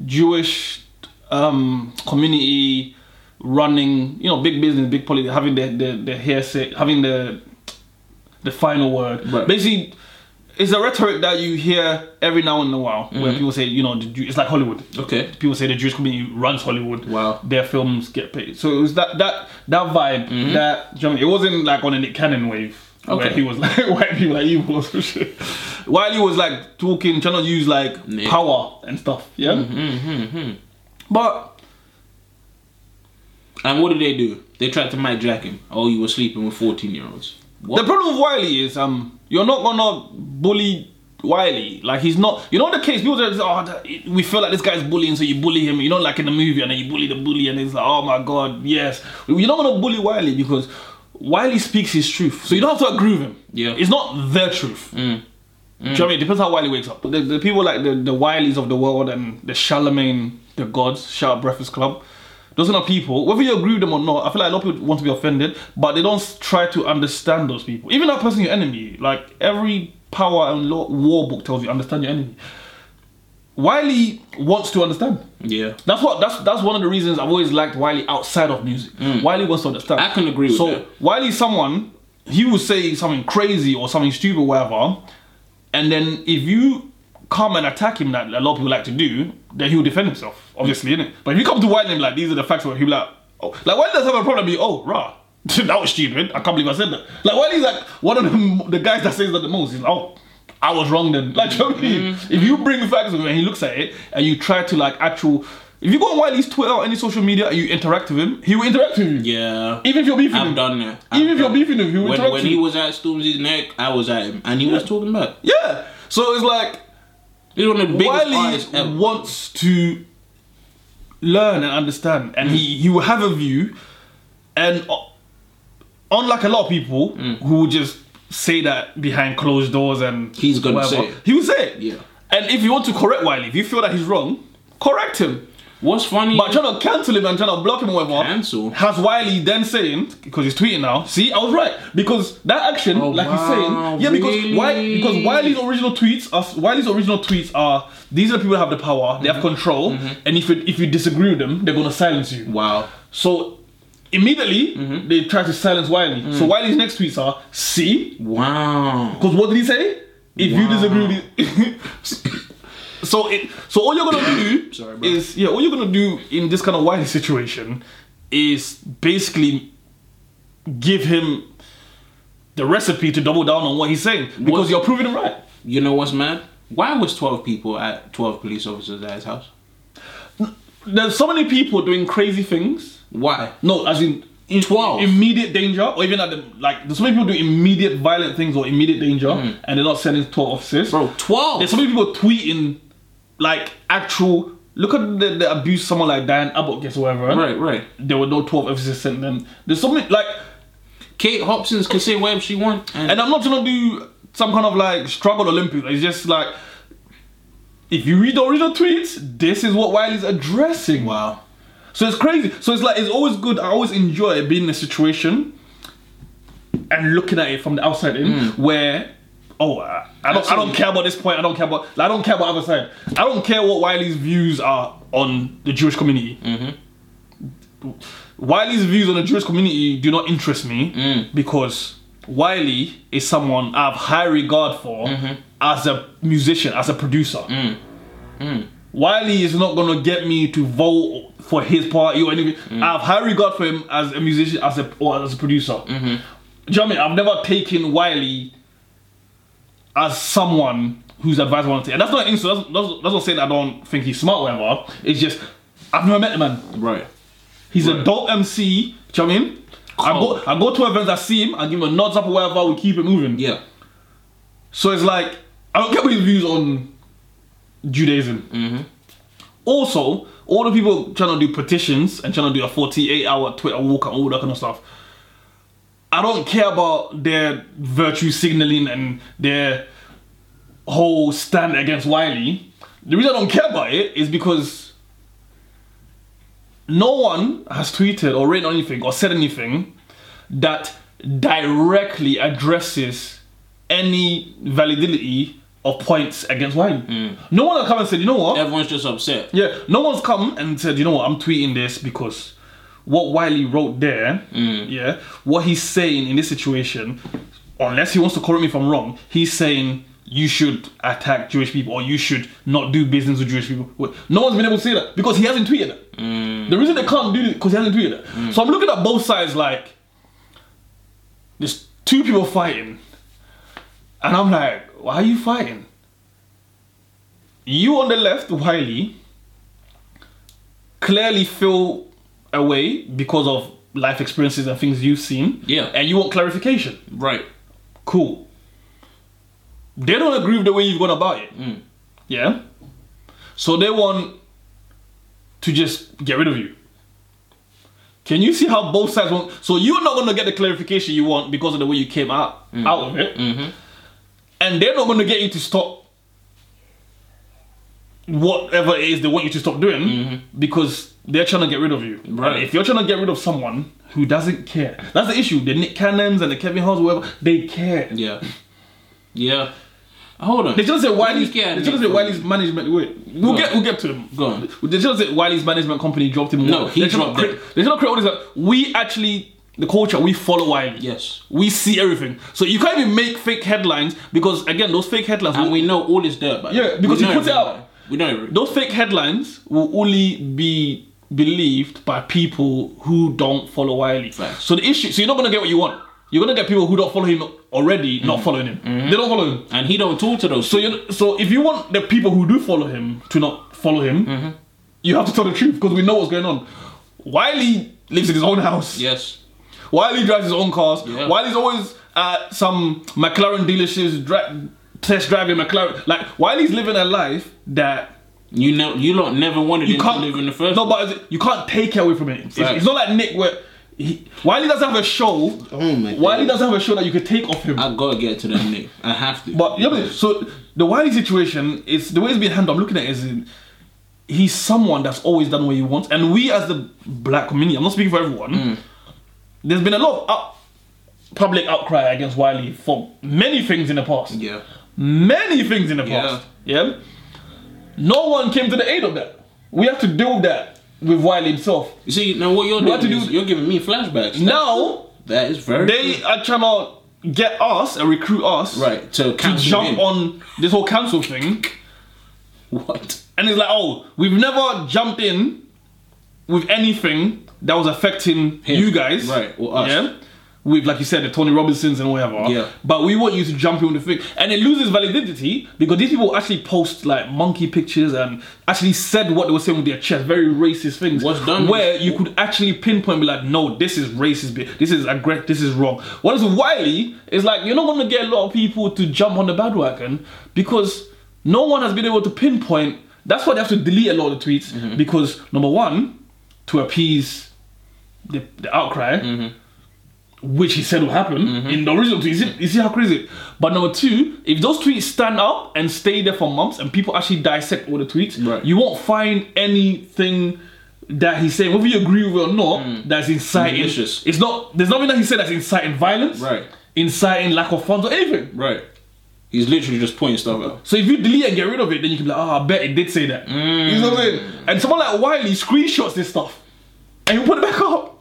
Jewish um, community running, you know, big business, big politics, having the the, the hearsay, having the the final word. Right. Basically, it's a rhetoric that you hear every now and a while, where Mm-hmm. people say, you know, the Jew, it's like Hollywood. Okay. People say the Jewish community runs Hollywood. Wow. Their films get paid. So it was that that that vibe. That do you know what I mean? it wasn't like on a Nick Cannon wave. Where Mm-hmm. <laughs> He was like white people are evil or some shit. While he was like talking, trying to use like Nick. power and stuff. Yeah. Mm-hmm, But And what did they do? They tried to Mike Jack him. Oh, you were sleeping with 14 year olds. the problem with Wiley is um you're not gonna bully Wiley. Like he's not. You know the case. People say, "Oh, we feel like this guy's bullying, so you bully him." You know, like in the movie, and then you bully the bully, and it's like, "Oh my god, yes." You're not gonna bully Wiley because Wiley speaks his truth, so you don't have to agree with him. Yeah. it's not their truth. Do you know what I mean? It depends how Wiley wakes up. The, the people like the, the Wileys of the world and the Charlamagne, the gods, shout out Breakfast Club. Those kind of people, whether you agree with them or not, I feel like a lot of people want to be offended, but they don't try to understand those people. Even that person, your enemy, like every power and law, war book tells you, understand your enemy. Wiley wants to understand. Yeah. That's what. That's that's one of the reasons I've always liked Wiley outside of music. Mm. Wiley wants to understand. I can agree with that. so, that. Wiley's someone he will say something crazy or something stupid, whatever, and then if you come and attack him, that a lot of people like to do, then he will defend himself, obviously, innit? But if you come to Wiley and like these are the facts, where he'll be like, oh, like Wiley doesn't have a problem. Be oh, rah. <laughs> that was stupid. I can't believe I said that. Like Wiley's like one of the, <laughs> the guys that says that the most. He's like, oh, I was wrong then. <laughs> Like, you know I mean? Mm-hmm. If you bring facts with him and he looks at it and you try to like actual, if you go on Wiley's Twitter or any social media and you interact with him, he will interact with you. Yeah. Even if you're beefing I've him. done. Even I've if you're beefing him, he will when, interact when with he was at Stormzy's neck, I was at him, and he was talking back. Yeah. So it's like He's one of the biggest Wiley artists ever. wants to learn and understand, and he he will have a view, and uh, unlike a lot of people Mm. who will just say that behind closed doors and He's gonna say it. he will say it. Yeah. And if you want to correct Wiley, if you feel that he's wrong, correct him. What's funny? But trying to cancel him and trying to block him, or whatever. Cancel? Has Wiley then saying because he's tweeting now? See, I was right because that action, Oh, like wow, he's saying, yeah, because why? really? Because Wiley's original tweets are Wiley's original tweets are these are the people that have the power, they have Mm-hmm. control, and if you, if you disagree with them, they're gonna silence you. wow. So immediately Mm-hmm. they try to silence Wiley. Mm. So Wiley's next tweets are see Wow. because what did he say? If you disagree with it. <laughs> so it so all you're gonna do <coughs> Sorry, is yeah, all you're gonna do in this kind of Wiley situation is basically give him the recipe to double down on what he's saying because you're proving him right. You know what's mad? Why was 12 people at 12 police officers at his house? There's so many people doing crazy things. Why? No, as in. in 12. immediate danger, or even at the like, there's so many people doing immediate violent things or immediate danger, mm. and they're not sending 12 officers. Bro, 12. There's so many people tweeting like actual. Look at the, the abuse someone like Diane Abbott gets, or whatever. Right, right. There were no 12 officers sent them. There's so many like, Kate Hopkins can say whatever she wants. And, and I'm not trying to do some kind of like struggle Olympics. It's just like, if you read the original tweets, this is what Wiley's addressing. wow. So it's crazy. So it's like it's always good. I always enjoy being in a situation and looking at it from the outside in, mm. where oh, I, I don't, I don't care about this point. I don't care about. I don't care about other side. I don't care what Wiley's views are on the Jewish community. Mm-hmm. Wiley's views on the Jewish community do not interest me mm. because Wiley is someone I have high regard for mm-hmm. as a musician, as a producer. Mm. Mm. Wiley is not gonna get me to vote for his party or anything. I have high regard for him as a musician, as a or as a producer. Mm-hmm. Do you know what I mean? I've never taken Wiley as someone who's advised one thing, and that's not an insult. That's, that's, that's not saying I don't think he's smart, or whatever. It's just I've never met the man. Right. He's a Right. dope MC. Do you know what I mean? I go, I go to events, I see him, I give him a nods up or whatever. We keep it moving. Yeah. So it's like I don't get his views on Judaism. Mm-hmm. Also, all the people trying to do petitions and trying to do a 48 hour Twitter walk and all that kind of stuff. I don't care about their virtue signaling and their whole stand against Wiley. The reason I don't care about it is because no one has tweeted or written anything or said anything that directly addresses any validity of points against Wiley. Hmm. No one has come and said, you know what? Everyone's just upset. Yeah, no one's come and said, you know what, I'm tweeting this because what Wiley wrote there, mm. yeah, what he's saying in this situation, unless he wants to correct me if I'm wrong, he's saying you should attack Jewish people or you should not do business with Jewish people. No one's been able to say that because he hasn't tweeted it. Mm. The reason they can't do it because he hasn't tweeted it. Mm. So I'm looking at both sides like there's two people fighting, and I'm like, why are you fighting? You on the left, Wiley, clearly feel away because of life experiences and things you've seen. Yeah. And you want clarification. Right. Cool. they don't agree with the way you've gone about it. Mm. Yeah. So they want to just get rid of you. Can you see how both sides want? So you're not going to get the clarification you want because of the way you came out Mm. out of it, Mm-hmm. and they're not going to get you to stop whatever it is they want you to stop doing because they're trying to get rid of you. Right. And if you're trying to get rid of someone who doesn't care, that's the issue. The Nick Cannons and the Kevin Hart's, whatever, they care. Yeah. Yeah. Hold on. They just say Wiley's. They just say Wiley's management. Wait, we'll Go get on. we'll get to them. Go on. They just say Wiley's management company dropped him. No, he they're dropped trying to create all this. Like, we actually the culture. We follow Wiley. Yes. We see everything. So you can't even make fake headlines because again, those fake headlines. And we know all this dirt, but Yeah, because he puts it out. We know everything. those fake headlines will only be believed by people who don't follow Wiley. Facts. So the issue. So you're not gonna get what you want. You're gonna get people who don't follow him already, not Mm-hmm. following him. They don't follow him. And he don't talk to those. So you so if you want the people who do follow him to not follow him, Mm-hmm. you have to tell the truth because we know what's going on. Wiley lives in his own house. yes. Wiley drives his own cars. Yeah. Wiley's always at some McLaren dealerships, dri- test driving McLaren. Like Wiley's living a life that You know, you lot never wanted you him can't to live in the first. No, but you can't take it away from it. It's, Facts. it's not like Nick where he, Wiley doesn't have a show. Oh my Wiley God. doesn't have a show that you could take off him. I gotta get to that Nick. I have to. But yeah, but- so the Wiley situation is the way it's been handled. I'm looking at it is he's someone that's always done what he wants, and we as the black community, I'm not speaking for everyone. Mm. There's been a lot of out, public outcry against Wiley for many things in the past. yeah. Many things in the Yeah. past. Yeah. No one came to the aid of that. We have to deal with that with Wiley himself. You see, now what you're What doing to is do- you're giving me flashbacks. Now that is very they are trying to get us and recruit us right to to jump on this whole council thing. what? And it's like, oh, we've never jumped in with anything that was affecting Him. you guys. Right, or us. Yeah. With, like you said, the Tommy Robinsons and whatever. Yeah. But we want you to jump in the thing. And it loses validity because these people actually post like monkey pictures and actually said what they were saying with their chest, very racist things. What's done- Where you could actually pinpoint and be like, no, this is racist, this is aggressive, this is wrong. What is Wiley is like, you're not going to get a lot of people to jump on the bandwagon because no one has been able to pinpoint. That's why they have to delete a lot of the tweets Mm-hmm. because number one, to appease the, the outcry, Mm-hmm. Which he said will happen mm-hmm. in the original tweet. You see, you see how crazy? But number two, if those tweets stand up and stay there for months and people actually dissect all the tweets, Right. you won't find anything that he's saying, whether you agree with it or not, mm. that's inciting. Mm, Malicious. It's not. There's nothing that he said that's inciting violence, Right. Inciting lack of funds or anything. Right. He's literally just pointing stuff out. So if you delete and get rid of it, then you can be like, oh, I bet it did say that. Mm. You know what I'm saying? And someone like Wiley screenshots this stuff and you put it back up.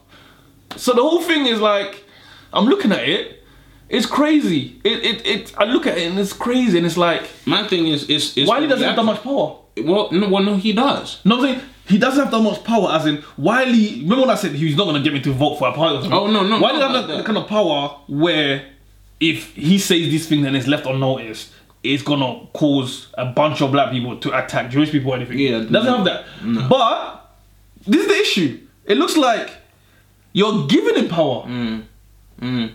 So the whole thing is like, I'm looking at it. It's crazy. It, it, it. I look at it and it's crazy, and it's like My thing is, is, is Wiley doesn't have that much power. Well, no, well, no, he does. No, I'm saying he doesn't have that much power. As in Wiley. Remember when I said he's not gonna get me to vote for a party? Or something? Oh, no, no, Wiley no, doesn't have that, that. kind of power where if he says these things and it's left unnoticed, it's gonna cause a bunch of black people to attack Jewish people or anything. Yeah, doesn't no. have that. But this is the issue. It looks like you're giving him power. Mm. Mm.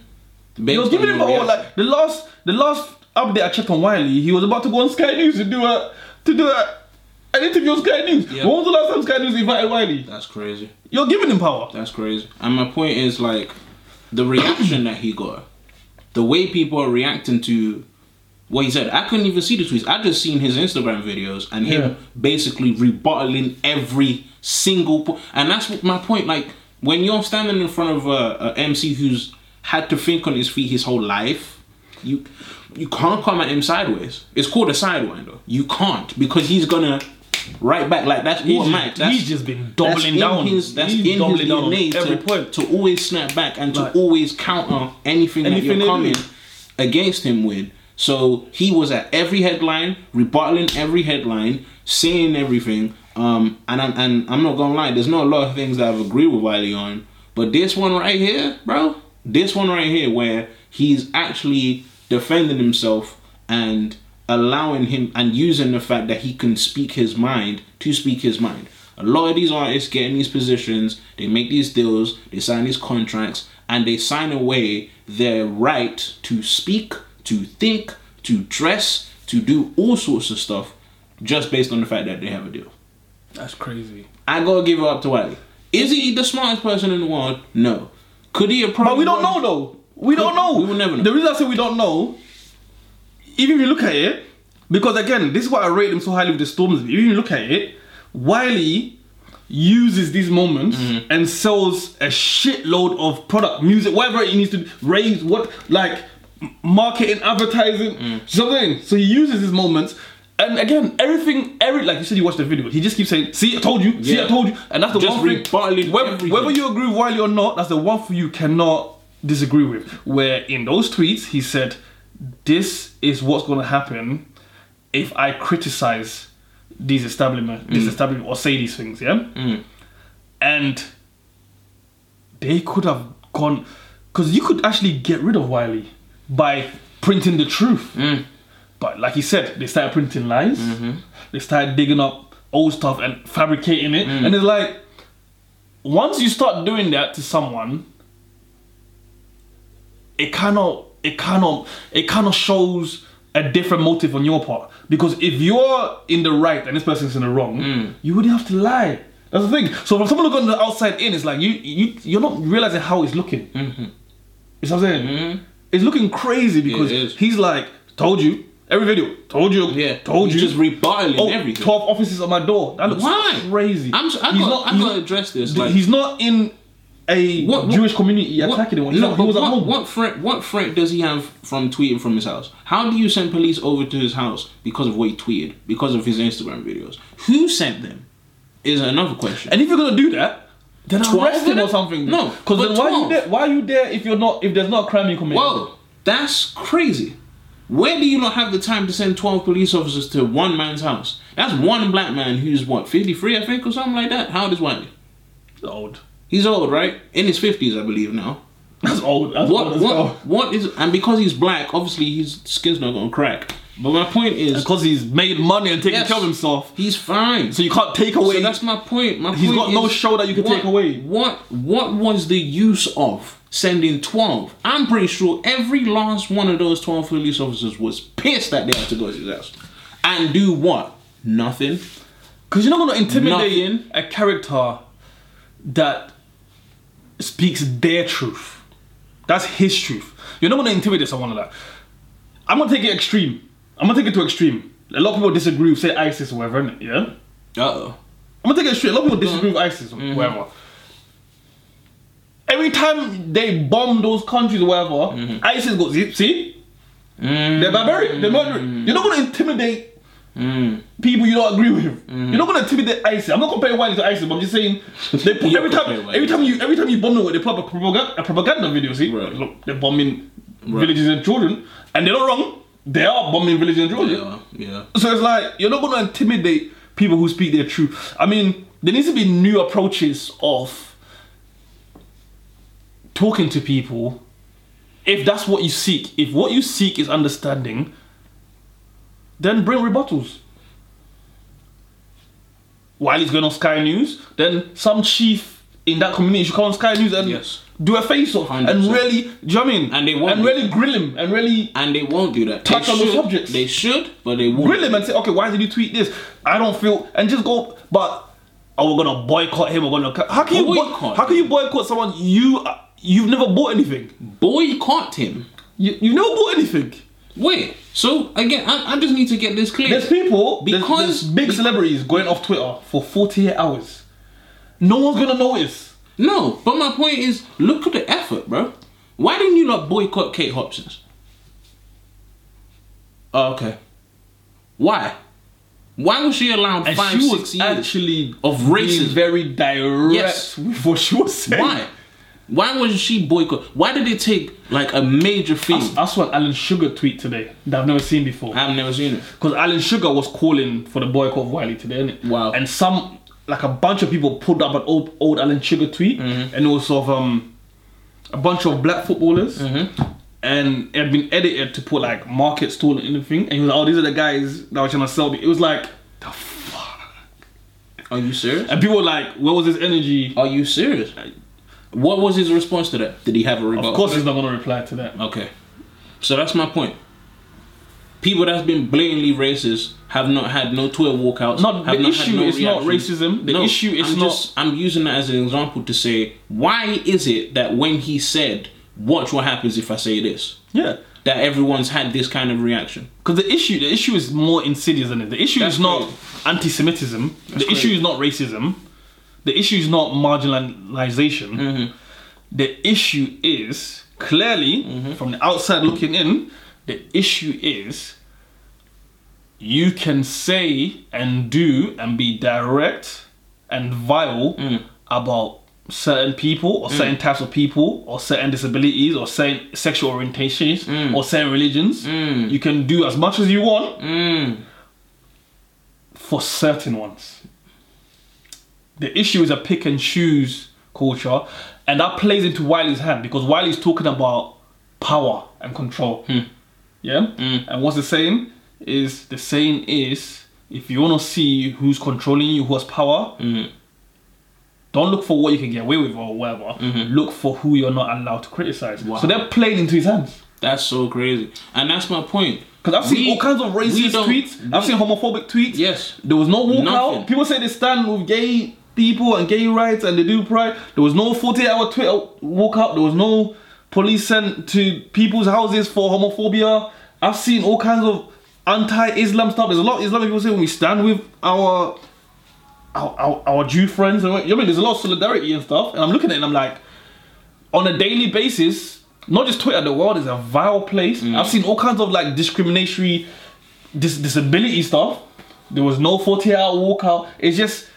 Based You're giving him your power. Like the last, the last update I checked on Wiley, he was about to go on Sky News to do a to do a, an interview on Sky News. Yeah. When was the last time Sky News invited Wiley? That's crazy. You're giving him power. That's crazy. And my point is like the reaction <coughs> that he got, the way people are reacting to what he said. I couldn't even see the tweets. I just seen his Instagram videos and him Yeah. basically rebuttaling every single. Po- and that's what my point. Like when you're standing in front of a, a MC who's had to think on his feet his whole life, you you can't come at him sideways. It's called a sidewinder. You can't because he's gonna. Right back, like that's He's automatic. just- That's, he's just been that's doubling in down. His, that's He's in doubling his down every to, point. to always snap back and to Like- always counter anything, that you're coming against him with. So he was at every headline, rebuttaling every headline, saying everything. Um, and I'm and I'm not gonna lie, there's not a lot of things that I've agreed with Wiley on, but this one right here, bro, this one right here, where he's actually defending himself and allowing him and using the fact that he can speak his mind to speak his mind. A lot of these artists get in these positions, they make these deals, they sign these contracts, and they sign away their right to speak, to think, to dress, to do all sorts of stuff, just based on the fact that they have a deal. That's crazy. I gotta give it up to Wiley. Is he the smartest person in the world? No. Could he have probably? But we don't know though. We don't know. we will never know. The reason I say we don't know, even if you look at it, because again, this is why I rate him so highly with the Storms. Even if you look at it, Wiley uses these moments Mm-hmm. and sells a shitload of product, music, whatever he needs to raise, what like marketing, advertising, Mm. something. So he uses these moments. And again, everything, every like you said, you watched the video. He just keeps saying, "See, I told you. See, I told you." And that's the Just one thing. Whether, whether you agree with Wiley or not, that's the one for you cannot disagree with. Where in those tweets he said, "This is what's going to happen if I criticize these establishment, this mm. establishment, or say these things." Yeah, mm. and they could have gone because you could actually get rid of Wiley by printing the truth. Mm. But like he said, they started printing lies. Mm-hmm. They started digging up old stuff and fabricating it. Mm. And it's like, once you start doing that to someone, it kind of, it kind of, it kind of shows a different motive on your part. Because if you're in the right and this person's in the wrong, mm. you wouldn't have to lie. That's the thing. So from someone looking on the outside in, it's like you, you, you're not realizing how it's looking. Mm-hmm. You know what I'm saying? Mm-hmm. It's looking crazy because he's like, told you, every video, told you, Yeah, told you. just rebutting oh, everything. 12 offices at my door. That looks Why? crazy. I'm s- I He's got- I he's gotta address this, like- he's not in a What- what- Jewish community attacking anyone. He's no, not- but he was at what, home. what threat? What threat does he have from tweeting from his house? How do you send police over to his house because of what he tweeted? Because of his Instagram videos? Who sent them? Is another question. And if you're gonna do that, then 12 arrest him or something. No, because then why are you there? Why are you there if you're not? If there's not a crime you committed? Whoa, that's crazy. Where do you not have the time to send 12 police officers to one man's house? That's one black man who's what, 53, I think, or something like that? How old is Wiley? old. He's old, right? In his 50s, I believe now. That's old. That's old What, as what, what is, and because he's black, obviously his skin's not gonna crack. But my point is, Because he's made money and taken Yes. care of himself, he's fine. so you can't take away. So that's my point. My He's point got no show that you can what- take away. What what was the use of sending twelve? I'm pretty sure every last one of those twelve police officers was pissed that they had to go to his house and do what? Nothing. Because you're not going to intimidate Nothing. a character that speaks their truth. That's his truth. You're not going to intimidate someone like that. I'm going to take it extreme. I'm to take it to extreme. A lot of people disagree with, say, ISIS or whatever, innit? yeah? Uh oh. I'm to take it extreme. A lot of people disagree with ISIS or whatever. Every time they bomb those countries or whatever, ISIS goes, see? see? They're barbaric. They're murdering. You're not to intimidate people you don't agree with. You're not gonna intimidate ISIS. I'm not comparing Wiley to ISIS, but I'm just saying they put, <laughs> every time every time you every time you bomb them, they put up a propaganda, a propaganda video. See, Right. look, they're bombing villages and children, and they're not wrong. They are bombing villages in Georgia. Yeah, yeah. So it's like you're not gonna intimidate people who speak their truth. I mean, there needs to be new approaches of talking to people. If that's what you seek, if what you seek is understanding, then bring rebuttals. While he's going on Sky News, then some chief in that community should come on Sky News and Yes. Do a face off and 100%. really, do you know what I mean? And they won't and really grill him and really And they won't do that. Touch they on the should, subjects. They should, but they won't. grill him and say, okay, why did you tweet this? I don't feel, and just go, but oh, we're gonna boycott him. We're gonna. How can you Boycott? How can you boycott someone you uh, you've never bought anything? Boycott him. You you've never bought anything. Wait. So again, I, I just need to get this clear. There's people there's- Because- there's big celebrities going off Twitter for 48 hours. No one's gonna notice. No, but my point is, look at the effort, bro. Why didn't you not boycott Kate Hopkins? Oh, okay. Why? Why was she allowed And five, she was six years? actually of racism. very direct Yes. with what she was saying. Why? Why wasn't she boycott? Why did it take like a major thing? I saw an Alan Sugar tweet today that I've never seen before. I've never seen it. Because Alan Sugar was calling for the boycott of Wiley today, innit? Wow. And some, like a bunch of people pulled up an old, old Alan Sugar tweet, Mm-hmm. and it was of um, a bunch of black footballers, Mm-hmm. and it had been edited to put like market stall and anything, and he was like, "Oh, these are the guys that were trying to sell me." It was like, the fuck. Are you serious? And people were like, "Where was his energy?" Are you serious? What was his response to that? Did he have a rebuttal? Of course, he's not gonna reply to that. Okay. So that's my point. People that's been blatantly racist have not had no Twitter walkouts. Not- have the not had issue no is not racism. The issue is I'm not- Just, I'm using that as an example to say why is it that when he said, "Watch what happens if I say this," Yeah. that everyone's had this kind of reaction. Because the issue, the issue is more insidious than it. The issue That's is not crazy. anti-Semitism. the crazy. issue is not racism. The issue is not marginalization. Mm-hmm. The issue is clearly Mm-hmm. from the outside looking in. The issue is you can say and do and be direct and vile Mm. about certain people or certain types of people or certain disabilities or certain sexual orientations Mm. or certain religions. You can do as much as you want Mm. for certain ones. The issue is a pick and choose culture, and that plays into Wiley's hand because Wiley's talking about power and control. Yeah? Mm. And what's the saying? Is the saying is if you want to see who's controlling you, who has power, mm-hmm. don't look for what you can get away with or whatever. Mm-hmm. Look for who you're not allowed to criticize. Wow. So they're playing into his hands. That's so crazy, and that's my point. Because I've seen We- all kinds of racist tweets. I've seen homophobic tweets. Yes. There was no walkout. People say they stand with gay people and gay rights and they do pride. There was no 48 hour Twitter walkout. There was no police sent to people's houses for homophobia. I've seen all kinds of anti-Islam stuff. There's a lot of Islamic people say when we stand with our our, our, our Jew friends. And, you know what I mean? There's a lot of solidarity and stuff. And I'm looking at it and I'm like, on a daily basis, not just Twitter, the world is a vile place. Mm. I've seen all kinds of like discriminatory dis- disability stuff. There was no 40 hour walkout. It's just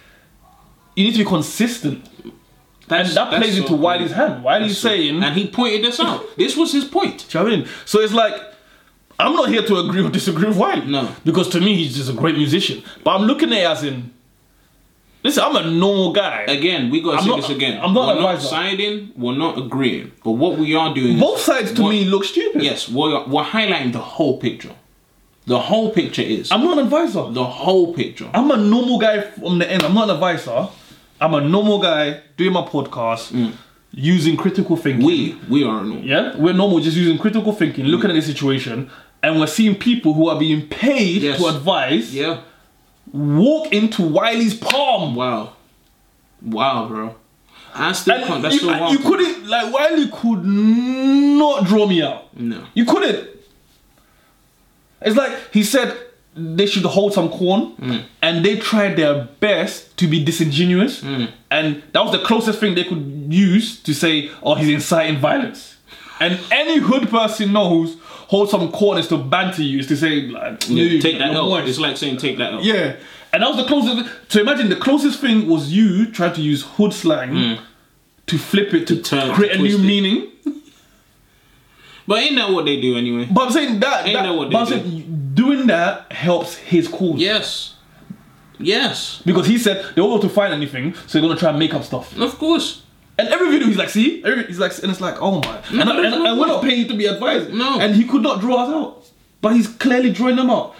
you need to be consistent. That that's plays so into Wiley's hand. Wiley's saying, and he pointed this out. This was his point. do you know what I mean? So it's like, I'm not here to agree or disagree with Wiley. No. Because to me, he's just a great musician. But I'm looking at it as in, listen, I'm a normal guy. Again, we gotta I'm say not- this again. I'm not we're not siding. We're not agreeing. But what we are doing. Both sides to me look stupid. Yes, we're, we're highlighting the whole picture. The whole picture is I'm not an advisor. the whole picture. I'm a normal guy from the end. I'm not an advisor. I'm a normal guy doing my podcast, using critical thinking. Mm. we we are normal. yeah, we're normal, just using critical thinking, looking at the situation, and we're seeing people who are being paid Yes. to advise Yeah. walk into Wiley's palm. Wow. Wow, bro. I still And can't. That's you, so wild. you couldn't like Wiley could not draw me out. No. You couldn't. It's like he said they should hold some corn, Mm. and they tried their best to be disingenuous, Mm. and that was the closest thing they could use to say, "Oh, he's inciting violence." And any hood person knows hold some corn is to banter you, is to say, like, "Dude, take that out. It's like saying take that out. Yeah. And that was the closest. So imagine the closest thing was you trying to use hood slang to flip it to, Mm. turn- create a new it. meaning. But ain't that what they do anyway? But I'm saying that, Ain't that, that what they saying doing that helps his cause. Yes. Yes. Because he said they won't be able to find anything, so they're gonna try and make up stuff. Of course. And every video he's like, see, every, he's like, and it's like, oh my, and, I- and, and we're not paying you to be advised. No. And he could not draw us out, but he's clearly drawing them out.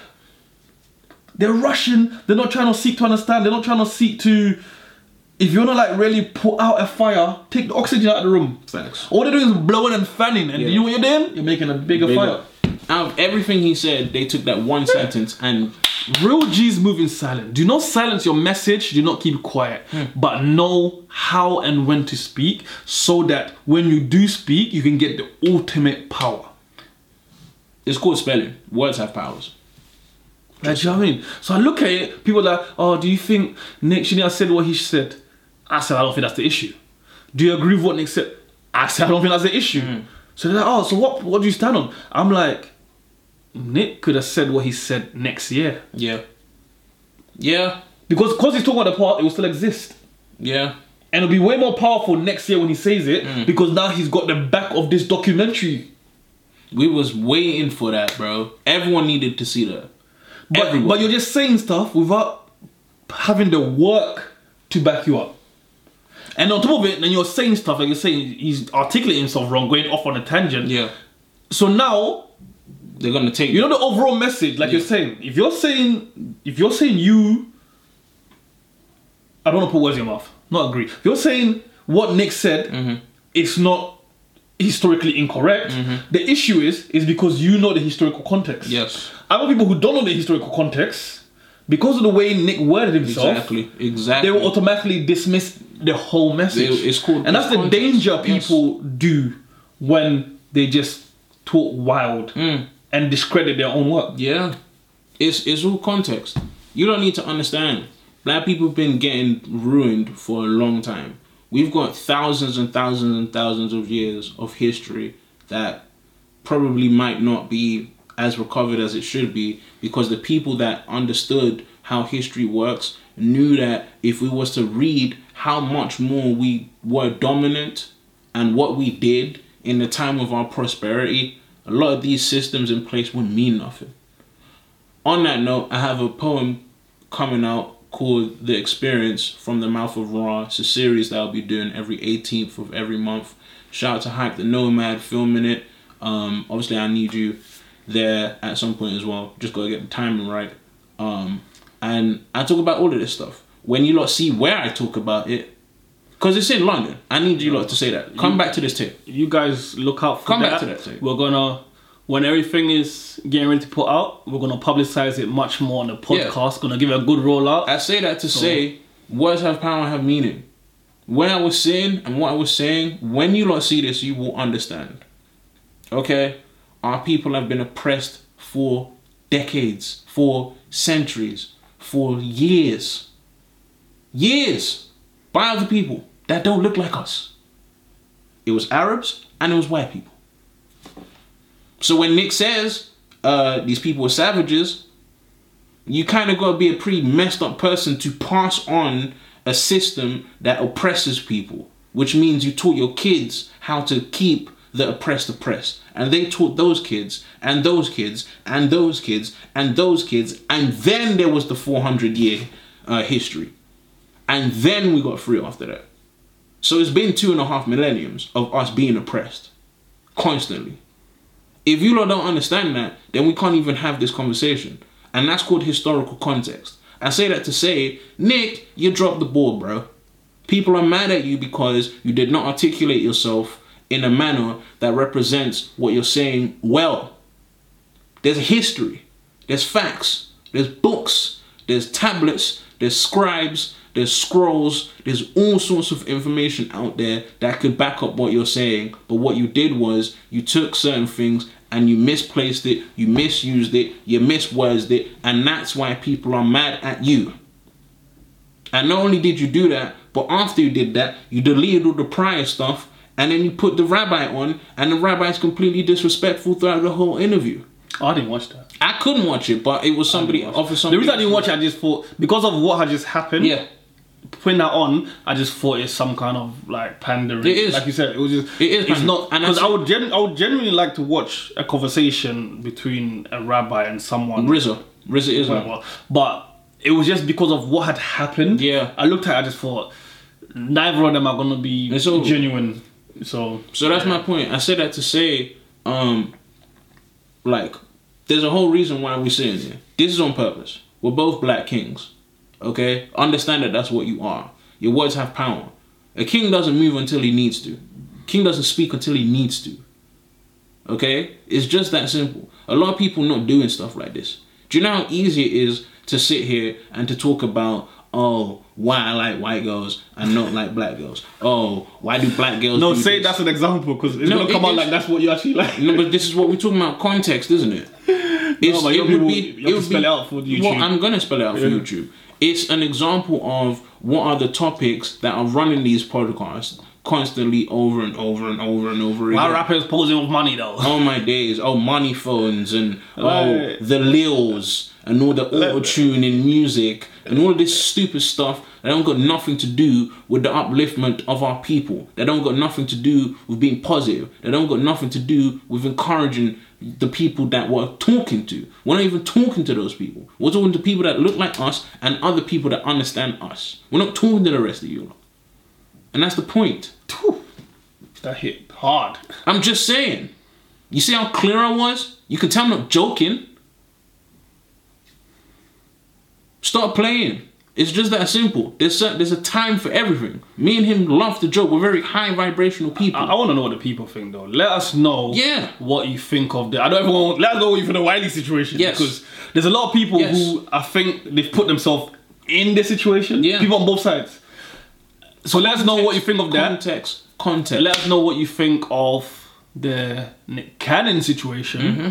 They're rushing. They're not trying to seek to understand. They're not trying to seek to. If you wanna like really put out a fire, take the oxygen out of the room. Facts. All they're doing is blowing and fanning, and Yeah. you know what you're doing? You're making a bigger, Bigger. fire. Out of everything he said, they took that one sentence and Real G's move in silent. Do not silence your message. Do not keep quiet. Hmm. But know how and when to speak so that when you do speak, you can get the ultimate power. it's called spelling. Words have powers. Like, do you know what I mean? So I look at it, people are like, oh, do you think Nick Shania said what he said? I said, I don't think that's the issue. Do you agree with what Nick said? I said, I don't think that's the issue. Hmm. So they're like, oh, so what, what do you stand on? I'm like, Nick could have said what he said next year. Yeah. Yeah. Because because he's talking about the part, it will still exist. Yeah. And it'll be way more powerful next year when he says it Mm. because now he's got the back of this documentary. We was waiting for that, bro. Everyone needed to see that. But, Everyone. but you're just saying stuff without having the work to back you up. And on top of it, then you're saying stuff like you're saying he's articulating himself wrong, going off on a tangent. Yeah. So now They're gonna take you know the overall message, like you're saying. If you're saying if you're saying you I don't want to put words in your mouth. Not agree. If you're saying what Nick said, Mm-hmm. it's not historically incorrect. The issue is is because you know the historical context. Yes. Other people who don't know the historical context, because of the way Nick worded himself, Exactly. Exactly. they will automatically dismiss the whole message. They- it's called and that's the context. danger Yes. people do when they just talk wild Mm. And discredit their own work. Yeah. It's it's all context. You don't need to understand. Black people have been getting ruined for a long time. We've got thousands and thousands and thousands of years of history that probably might not be as recovered as it should be because the people that understood how history works knew that if we was to read how much more we were dominant and what we did in the time of our prosperity, a lot of these systems in place would mean nothing. On that note, I have a poem coming out called The Experience from the Mouth of Ra. It's a series that I'll be doing every 18th of every month. Shout out to Hype the Nomad filming it. Um, obviously, I need you there at some point as well. Just gotta get the timing right. Um, and I talk about all of this stuff. When you lot see where I talk about it, because it's in London, I need you lot to say that. Come back to this tape. You guys look out for Come that. back to that tape. We're gonna when everything is getting ready to put out, we're gonna publicize it much more on the podcast. Gonna give it a good rollout. I say that to say words have power, and have meaning. When I was saying and what I was saying, when you lot see this, you will understand. Okay? Our people have been oppressed for decades, for centuries, for years. Years by other people that don't look like us. It was Arabs and it was white people. So when Nick says uh, these people were savages, you kind of got to be a pretty messed up person to pass on a system that oppresses people, which means you taught your kids how to keep the oppressed oppressed. And they taught those kids, and those kids, and those kids, and those kids, and then there was the 400 year uh, history. And then we got free after that. So it's been two and a half millenniums of us being oppressed constantly. If you lot don't understand that, then we can't even have this conversation. And that's called historical context. I say that to say, Nick, you dropped the ball, bro. People are mad at you because you did not articulate yourself in a manner that represents what you're saying well. There's history, there's facts, there's books, there's tablets, there's scribes, there's scrolls, there's all sorts of information out there that could back up what you're saying. But what you did was you took certain things and you misplaced it, you misused it, you misworded it, and that's why people are mad at you. And not only did you do that, but after you did that, you deleted all the prior stuff and then you put the rabbi on, and the rabbi's completely disrespectful throughout the whole interview. Oh, I didn't watch that. I couldn't watch it, but it was somebody offered The something. reason I didn't watch it, I just thought because of what had just happened. Yeah, Putting that on, I just thought it's some kind of like pandering. It is. like you said. It was just. It is It's not because I would. Gen- I would genuinely like to watch a conversation between a rabbi and someone. RZA, RZA is whatever. But it was just because of what had happened. Yeah. I looked at. it, I just thought neither of them are gonna be all- genuine. So So that's my point. I said that to say, um, like, there's a whole reason why we're sitting here. This is on purpose. We're both black kings. Okay? Understand that that's what you are. Your words have power. A king doesn't move until he needs to. King doesn't speak until he needs to. Okay? It's just that simple. A lot of people not doing stuff like this. Do you know how easy it is to sit here and to talk about, oh, why I like white girls and not <laughs> like black girls? Oh, why do black girls no, say this? that's an example because it's No, gonna come it out like that's what you actually like. No, but this is what we're talking about context, isn't it? <laughs> It's, but it would be. you have it to would spell be- it out for YouTube. Well, I'm gonna spell it out for Yeah. YouTube. It's an example of what are the topics that are running these podcasts constantly over and over and over and over again. My rappers posing with money though. Oh my days! Oh, money phones and oh Right. the lils and all the auto tune in music and all this stupid stuff that don't got nothing to do with the upliftment of our people. They don't got nothing to do with being positive. They don't got nothing to do with encouraging the people that we're talking to. We're not even talking to those people. We're talking to people that look like us and other people that understand us. We're not talking to the rest of you. And that's the point. That hit hard. I'm just saying. You see how clear I was? You can tell I'm not joking. Stop playing. It's just that simple. There's a, there's a time for everything. Me and him love to joke. We're very high vibrational people. I, I want to know what the people think though. Let us know Yeah. what you think of the. I don't even want. Let us know what you think of the Wiley situation. Yes. Because there's a lot of people Yes. who I think they've put themselves in this situation. Yeah. People on both sides. So let us know what you think of that. Context. Context. Let us know what you think of the Nick Cannon situation. Mm-hmm.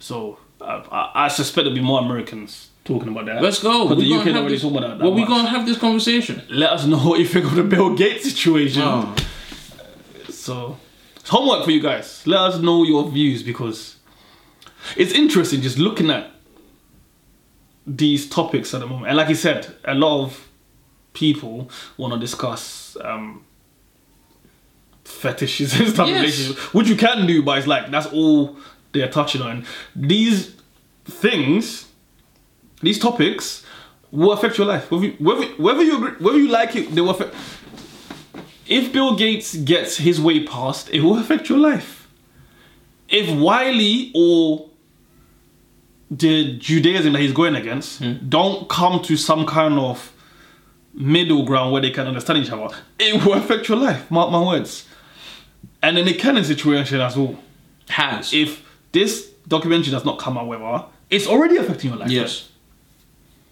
So I, I, I suspect there'll be more Americans talking about that. Let's go. Because the UK have not really this- talking about that. Well, we much. gonna have this conversation. Let us know what you think of the Bill Gates situation. Oh. So, it's homework for you guys. Let us know your views because it's interesting just looking at these topics at the moment. And like you said, a lot of people want to discuss um, fetishes and stuff, Yes. relationships, which you can do, but it's like that's all they're touching on. These things, these topics, will affect your life. Whether you, whether, whether you agree, whether you like it, they will affect. If Bill Gates gets his way passed, it will affect your life. If Wiley or the Judaism that he's going against hmm. don't come to some kind of middle ground where they can understand each other, it will affect your life. Mark my words. And in the Cannon situation as well, Has. if this documentary does not come out, whether it's already affecting your life. yes.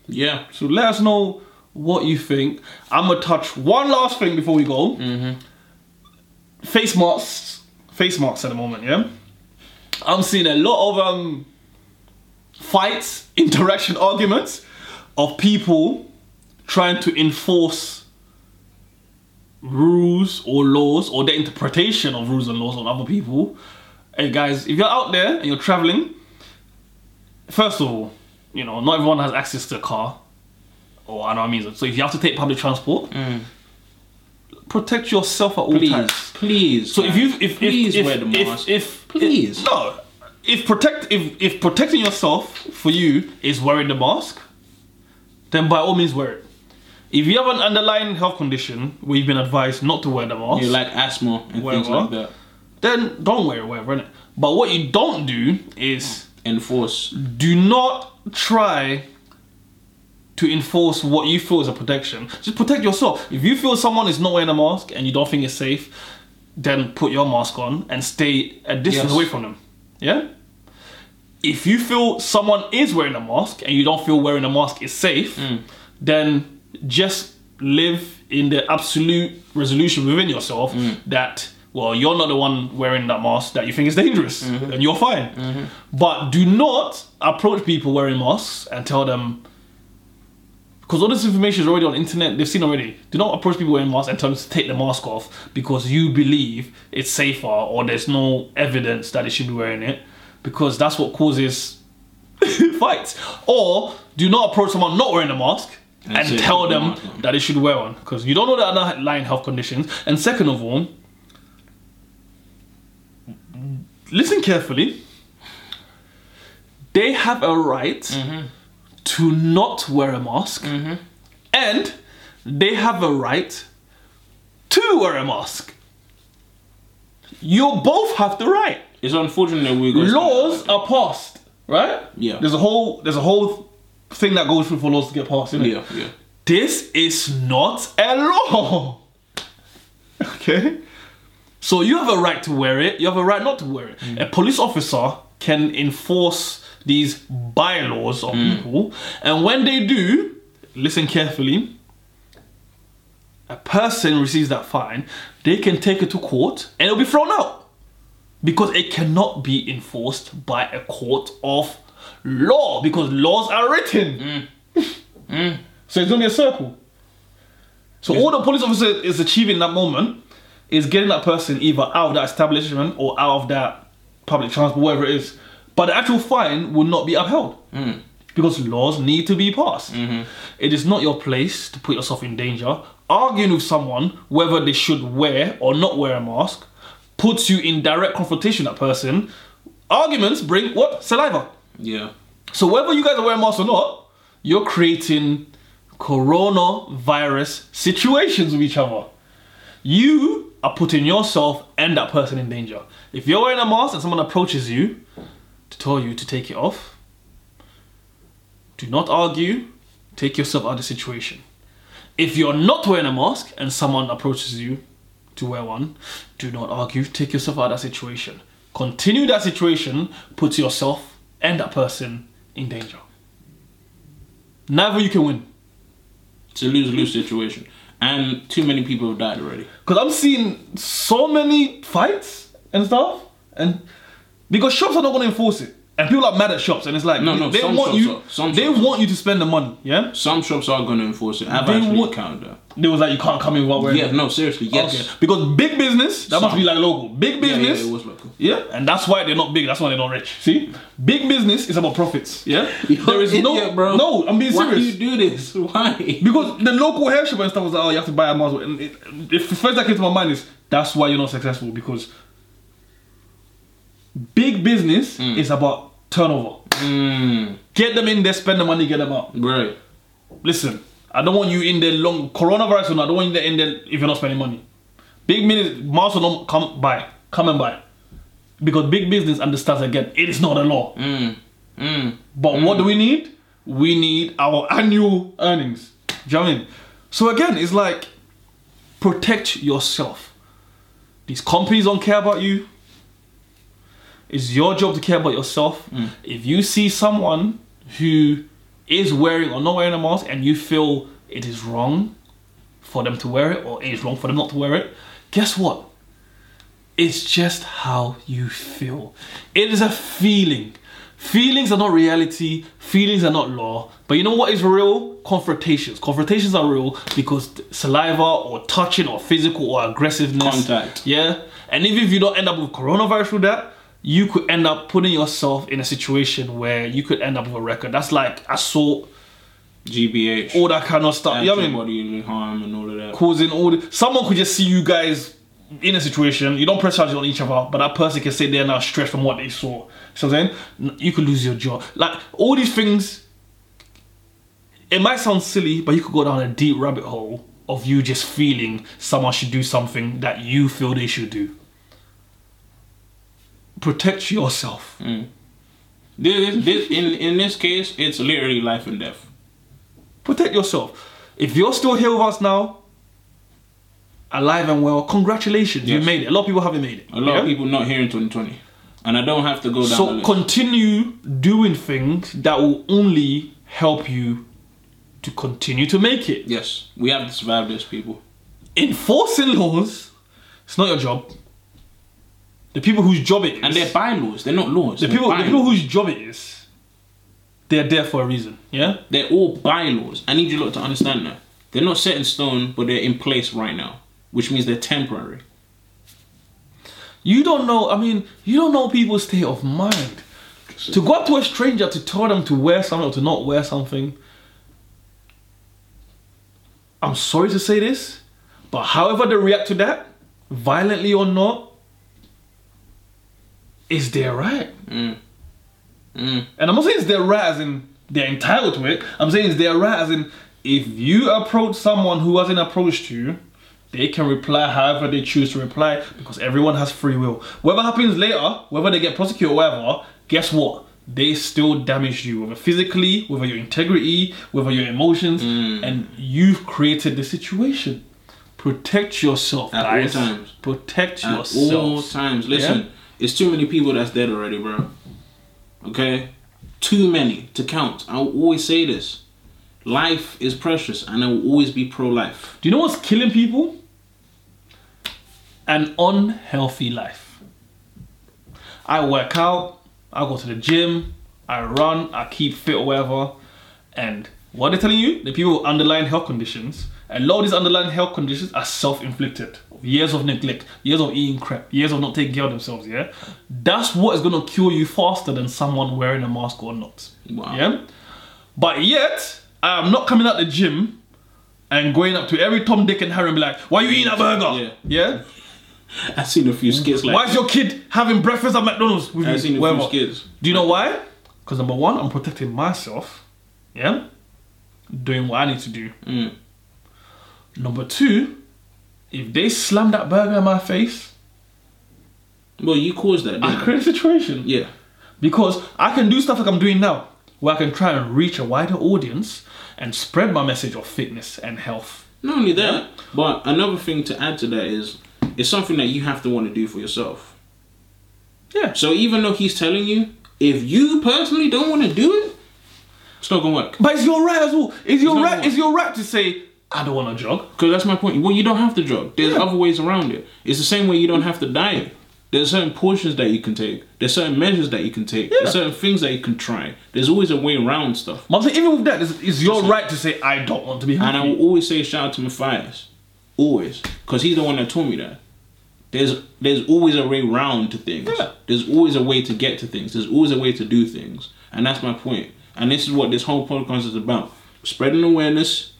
Yeah. So let us know what you think. I'm gonna touch one last thing before we go. Face masks, face masks at the moment. Yeah, I'm seeing a lot of um fights, interaction, arguments of people trying to enforce rules or laws or their interpretation of rules and laws on other people. Hey guys, if you're out there and you're traveling, first of all, you know, not everyone has access to a car. Or I know what I mean. So if you have to take public transport, mm. protect yourself at all Please. times. Please. So if you if please if, if, wear the if, mask. if Please. if- no if protect if if protecting yourself for you is wearing the mask, then by all means wear it. If you have an underlying health condition where you've been advised not to wear the mask, you like asthma and things like that. then don't wear it, whatever. Innit? But what you don't do is Enforce. do not try to enforce what you feel is a protection. Just protect yourself. If you feel someone is not wearing a mask and you don't think it's safe, then put your mask on and stay a distance Yes. away from them. Yeah? If you feel someone is wearing a mask and you don't feel wearing a mask is safe, mm. then just live in the absolute resolution within yourself mm. that well you're not the one wearing that mask that you think is dangerous and you're fine. But do not approach people wearing masks and tell them because all this information is already on the internet they've seen already. Do not approach people wearing masks and tell them to take the mask off because you believe it's safer or there's no evidence that they should be wearing it because that's what causes <laughs> fights. Or do not approach someone not wearing a mask And and, tell them that they should wear one because you don't know the underlying health conditions. And second of all listen carefully they have a right Mm-hmm. to not wear a mask and they have a right to wear a mask you both have the right It's unfortunate that we got laws are passed right Yeah. there's a whole there's a whole thing that goes through for laws to get passed isn't it? Yeah, yeah. this is not a law. <laughs> Okay? So you have a right to wear it, you have a right not to wear it. Mm. A police officer can enforce these bylaws on mm. people, and when they do, listen carefully. A person receives that fine, they can take it to court and it'll be thrown out because it cannot be enforced by a court of law because laws are written. Mm. <laughs> So it's only a circle. So all the police officer is achieving that moment is getting that person either out of that establishment or out of that public transport, wherever it is. But the actual fine will not be upheld hmm. because laws need to be passed. Mm-hmm. It is not your place to put yourself in danger. Arguing with someone whether they should wear or not wear a mask puts you in direct confrontation with that person. Arguments bring what? Saliva. Yeah. So whether you guys are wearing masks or not, you're creating coronavirus situations with each other. You are putting yourself and that person in danger. If you're wearing a mask and someone approaches you to tell you to take it off, do not argue, take yourself out of the situation. If you're not wearing a mask and someone approaches you to wear one, do not argue. Take yourself out of that situation. Continue that situation, put yourself and that person in danger. Never you can win. It's a lose lose situation. And too many people have died already. Because I'm seeing so many fights and stuff, and because shops are not going to enforce it, and people are mad at shops, and it's like No, no, they some want shops you, are- some they shops are. want you to spend the money. Yeah, Some shops are going to enforce it. I've They actually want- they was like you can't come in without wearing. Yeah, no, seriously, yes. Okay. Because big business, that must be like local. Big Yeah, yeah, business, it was local. Yeah, and that's why they're not big. That's why they're not rich. See, big business is about profits. Yeah, there is no, bro. no. I'm being Why serious. do you do this? <laughs> Why? Because the local hair shop and stuff was like, oh, you have to buy a mask. And it, if the first that came to my mind is that's why you're not successful because big business is about turnover. Mm, Get them in there, spend the money, get them out. right. Listen, I don't want you in there long coronavirus. I don't want you in there if you're not spending money. Big business, will not come buy, come and buy, because big business understands again it is not a law. Mm, mm. But what do we need? We need our annual earnings. Do you know what I mean? So again, it's like protect yourself. These companies don't care about you. It's your job to care about yourself. Mm. If you see someone who is wearing or not wearing a mask and you feel it is wrong for them to wear it or it is wrong for them not to wear it, guess what? It's just how you feel. It is a feeling. Feelings are not reality. Feelings are not law. But you know what is real? Confrontations. Confrontations are real because saliva or touching or physical or aggressiveness. Contact. Yeah. And even if you don't end up with coronavirus with that, you could end up putting yourself in a situation where you could end up with a record. That's like assault, GBH. all that kind of stuff. You know what I mean? Antibody harm and all of that. causing all the, someone could just see you guys in a situation you don't press charges on each other but that person can sit there now stressed from what they saw so then you could lose your job like all these things it might sound silly but you could go down a deep rabbit hole of you just feeling someone should do something that you feel they should do protect yourself mm. This, this, in, in this case, it's literally life and death. protect yourself if you're still here with us now alive and well congratulations you made it a lot of people haven't made it A lot of people not here in 2020. And I don't have to go down So continue doing things that will only help you to continue to make it. yes, we have to survive this, people. Enforcing laws, it's not your job. The people whose job it is, And they're bylaws. They're not laws. the people, the people whose job it is, they're there for a reason. Yeah. They're all bylaws. I need you lot to understand that. They're not set in stone, but they're in place right now, which means they're temporary. You don't know. I mean, you don't know people's state of mind. To go up to a stranger to tell them to wear something or to not wear something. I'm sorry to say this, but however they react to that, violently or not, is their right. Mm. Mm. And I'm not saying it's their right as in they're entitled to it. I'm saying it's their right as in if you approach someone who hasn't approached you, they can reply however they choose to reply because everyone has free will. Whatever happens later, whether they get prosecuted or whatever, guess what? They still damaged you, whether physically, whether your integrity, whether your emotions, and you've created the situation. Protect yourself, At all times. Protect At yourself. all times. Listen, Yeah? It's too many people that's dead already, bro. Okay? Too many to count. I will always say this. Life is precious and I will always be pro life. Do you know what's killing people? An unhealthy life. I work out, I go to the gym, I run, I keep fit or whatever. And what they're telling you, the people with underlying health conditions, a lot of these underlying health conditions are self-inflicted. Years of neglect, years of eating crap, years of not taking care of themselves, yeah? That's what is gonna cure you faster than someone wearing a mask or not. Wow. Yeah? But yet, I'm not coming out the gym and going up to every Tom, Dick, and Harry and be like, why are you eating a burger? Yeah. Yeah? <laughs> I've seen a few skits like Why is your kid having breakfast at McDonald's with I've you? seen a Whatever. few skits. Do you know why? Because number one, I'm protecting myself. Yeah? Doing what I need to do. Mm. Number two, if they slam that burger in my face, Well, you caused that, I create a situation. Yeah. Because I can do stuff like I'm doing now. where I can try and reach a wider audience and spread my message of fitness and health. Not only that, but another thing to add to that is it's something that you have to want to do for yourself. Yeah. So even though he's telling you, if you personally don't want to do it, it's not gonna work. But it's your right as well. It's your not right. It's your right to say I don't want to jog. Because that's my point. Well, you don't have to jog. There's Yeah. other ways around it. It's the same way you don't have to diet. There's certain portions that you can take. There's certain measures that you can take. Yeah. There's certain things that you can try. There's always a way around stuff. But even with that, it's, it's your right to say I don't want to be And I will always say shout out to Matthias. Always. Because he's the one that told me that. There's there's always a way round to things. Yeah. There's always a way to get to things. There's always a way to do things. And that's my point. And this is what this whole podcast is about. Spreading awareness.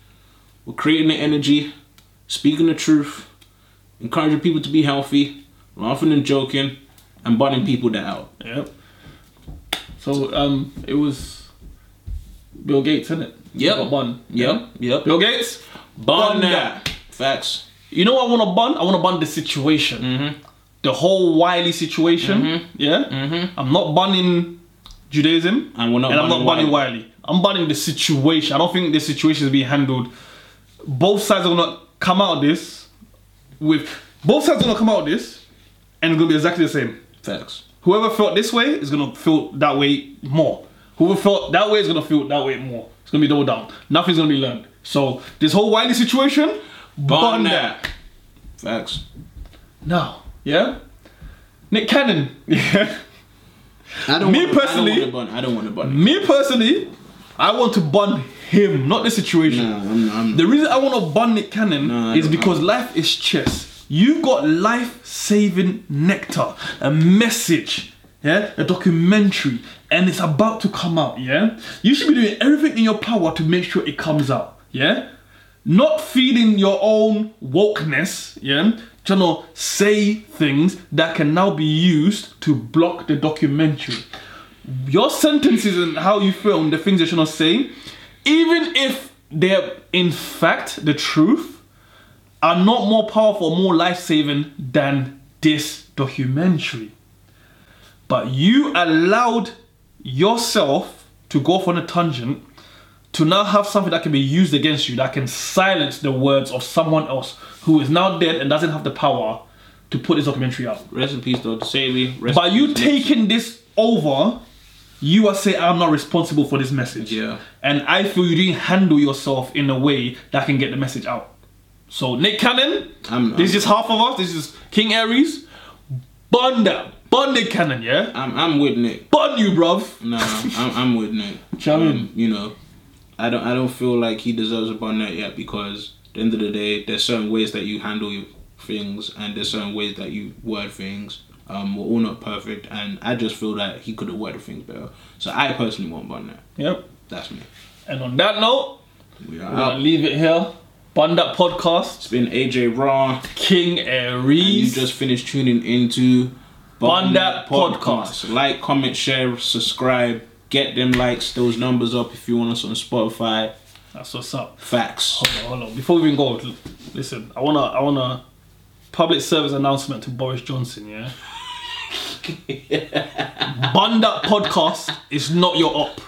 We're creating the energy. Speaking the truth. Encouraging people to be healthy. Laughing and joking. And bunning people that out. Yep. So um, it was Bill Gates, isn't it? Yep. Bun. Yep. Yep. Bill Gates. Bun Bun that. Facts. You know what I want to bun? I want to bun the situation. Mm-hmm. The whole Wiley situation. Mhm. Yeah. Mm-hmm. I'm not bunning Judaism. And we're not and I'm not bunning bunning Wiley. I'm bunning the situation. I don't think the situation is being handled. Both sides are gonna come out of this with both sides are gonna come out of this and it's gonna be exactly the same. Facts. Whoever felt this way is gonna feel that way more. Whoever felt that way is gonna feel that way more. It's gonna be double down. Nothing's gonna be learned. So this whole Wiley situation, bun that. Facts. Now, yeah. Nick Cannon, yeah. <laughs> I don't Me want personally- I don't want to bun. I don't want to bun. Me personally, I want to bun him, not the situation. Nah, I'm, I'm, The reason I want to ban Nick Cannon No, is because life is chess. You got life-saving nectar, a message, yeah, a documentary, and it's about to come out. Yeah, you should be doing everything in your power to make sure it comes out. Yeah, not feeding your own wokeness. Yeah, trying to say things that can now be used to block the documentary your sentences and how you feel and the things you're trying to say, even if they're in fact the truth, are not more powerful, more life saving than this documentary. But you allowed yourself to go off on a tangent to now have something that can be used against you that can silence the words of someone else who is now dead and doesn't have the power to put this documentary out. rest in peace, Dr. Sebi. Rest By you taking this over, you are saying I'm not responsible for this message. Yeah. And I feel you didn't handle yourself in a way that can get the message out. So Nick Cannon, I'm- this is half of us. This is King Aries. Bun that. Bun Nick Cannon, yeah? I'm, I'm with Nick. Bun you, bruv. No, I'm, I'm with Nick. Um, you know, I don't I don't feel like he deserves a bun net yet because at the end of the day, there's certain ways that you handle your things and there's certain ways that you word things. Um, we're all not perfect, and I just feel that he could have worded things better. So I personally want bun net. Yep. That's me. And on that note, We are we're gonna leave it here. Bun that podcast. It's been AJ Raw. King And you just finished tuning into Bun That Podcast. Like, comment, share, subscribe. Get them likes, those numbers up if you want us on Spotify. That's what's up. Facts. Hold on, hold on. Before we even go, listen. I wanna, I wanna, public service announcement to Boris Johnson. Yeah. <laughs> Bun That podcast is not your op.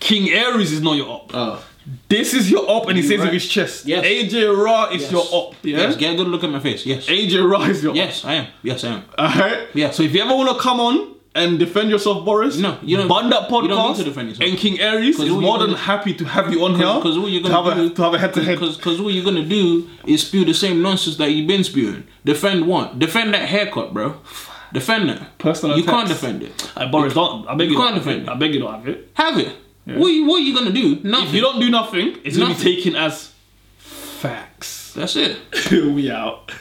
King Aries is not your op. Oh. This is your op, and he says right. with his chest. Yes. AJ Raw is Yes. your op. Yeah. Yes, get a good look at my face. Yes. AJ Raw is your Yes, I am. Yes, I am. Alright. Yeah. So if you ever wanna come on. And defend yourself, Boris. No, you don't- Bun That podcast. you don't need to defend yourself. And King Aries is more than happy to have you on here. Because what you're to gonna have do a, to have a head to head. Because what you're gonna do is spew the same nonsense that you've been spewing. Defend what? Defend that haircut, bro. Defend it. Personal You can't defend it. I Boris, don't. I beg you, You can't don't have defend it. it. I beg you, don't have it. Have it. What you what you gonna do? Nothing. If you don't do nothing, it's gonna be Nothing. taken as facts. That's it. we out.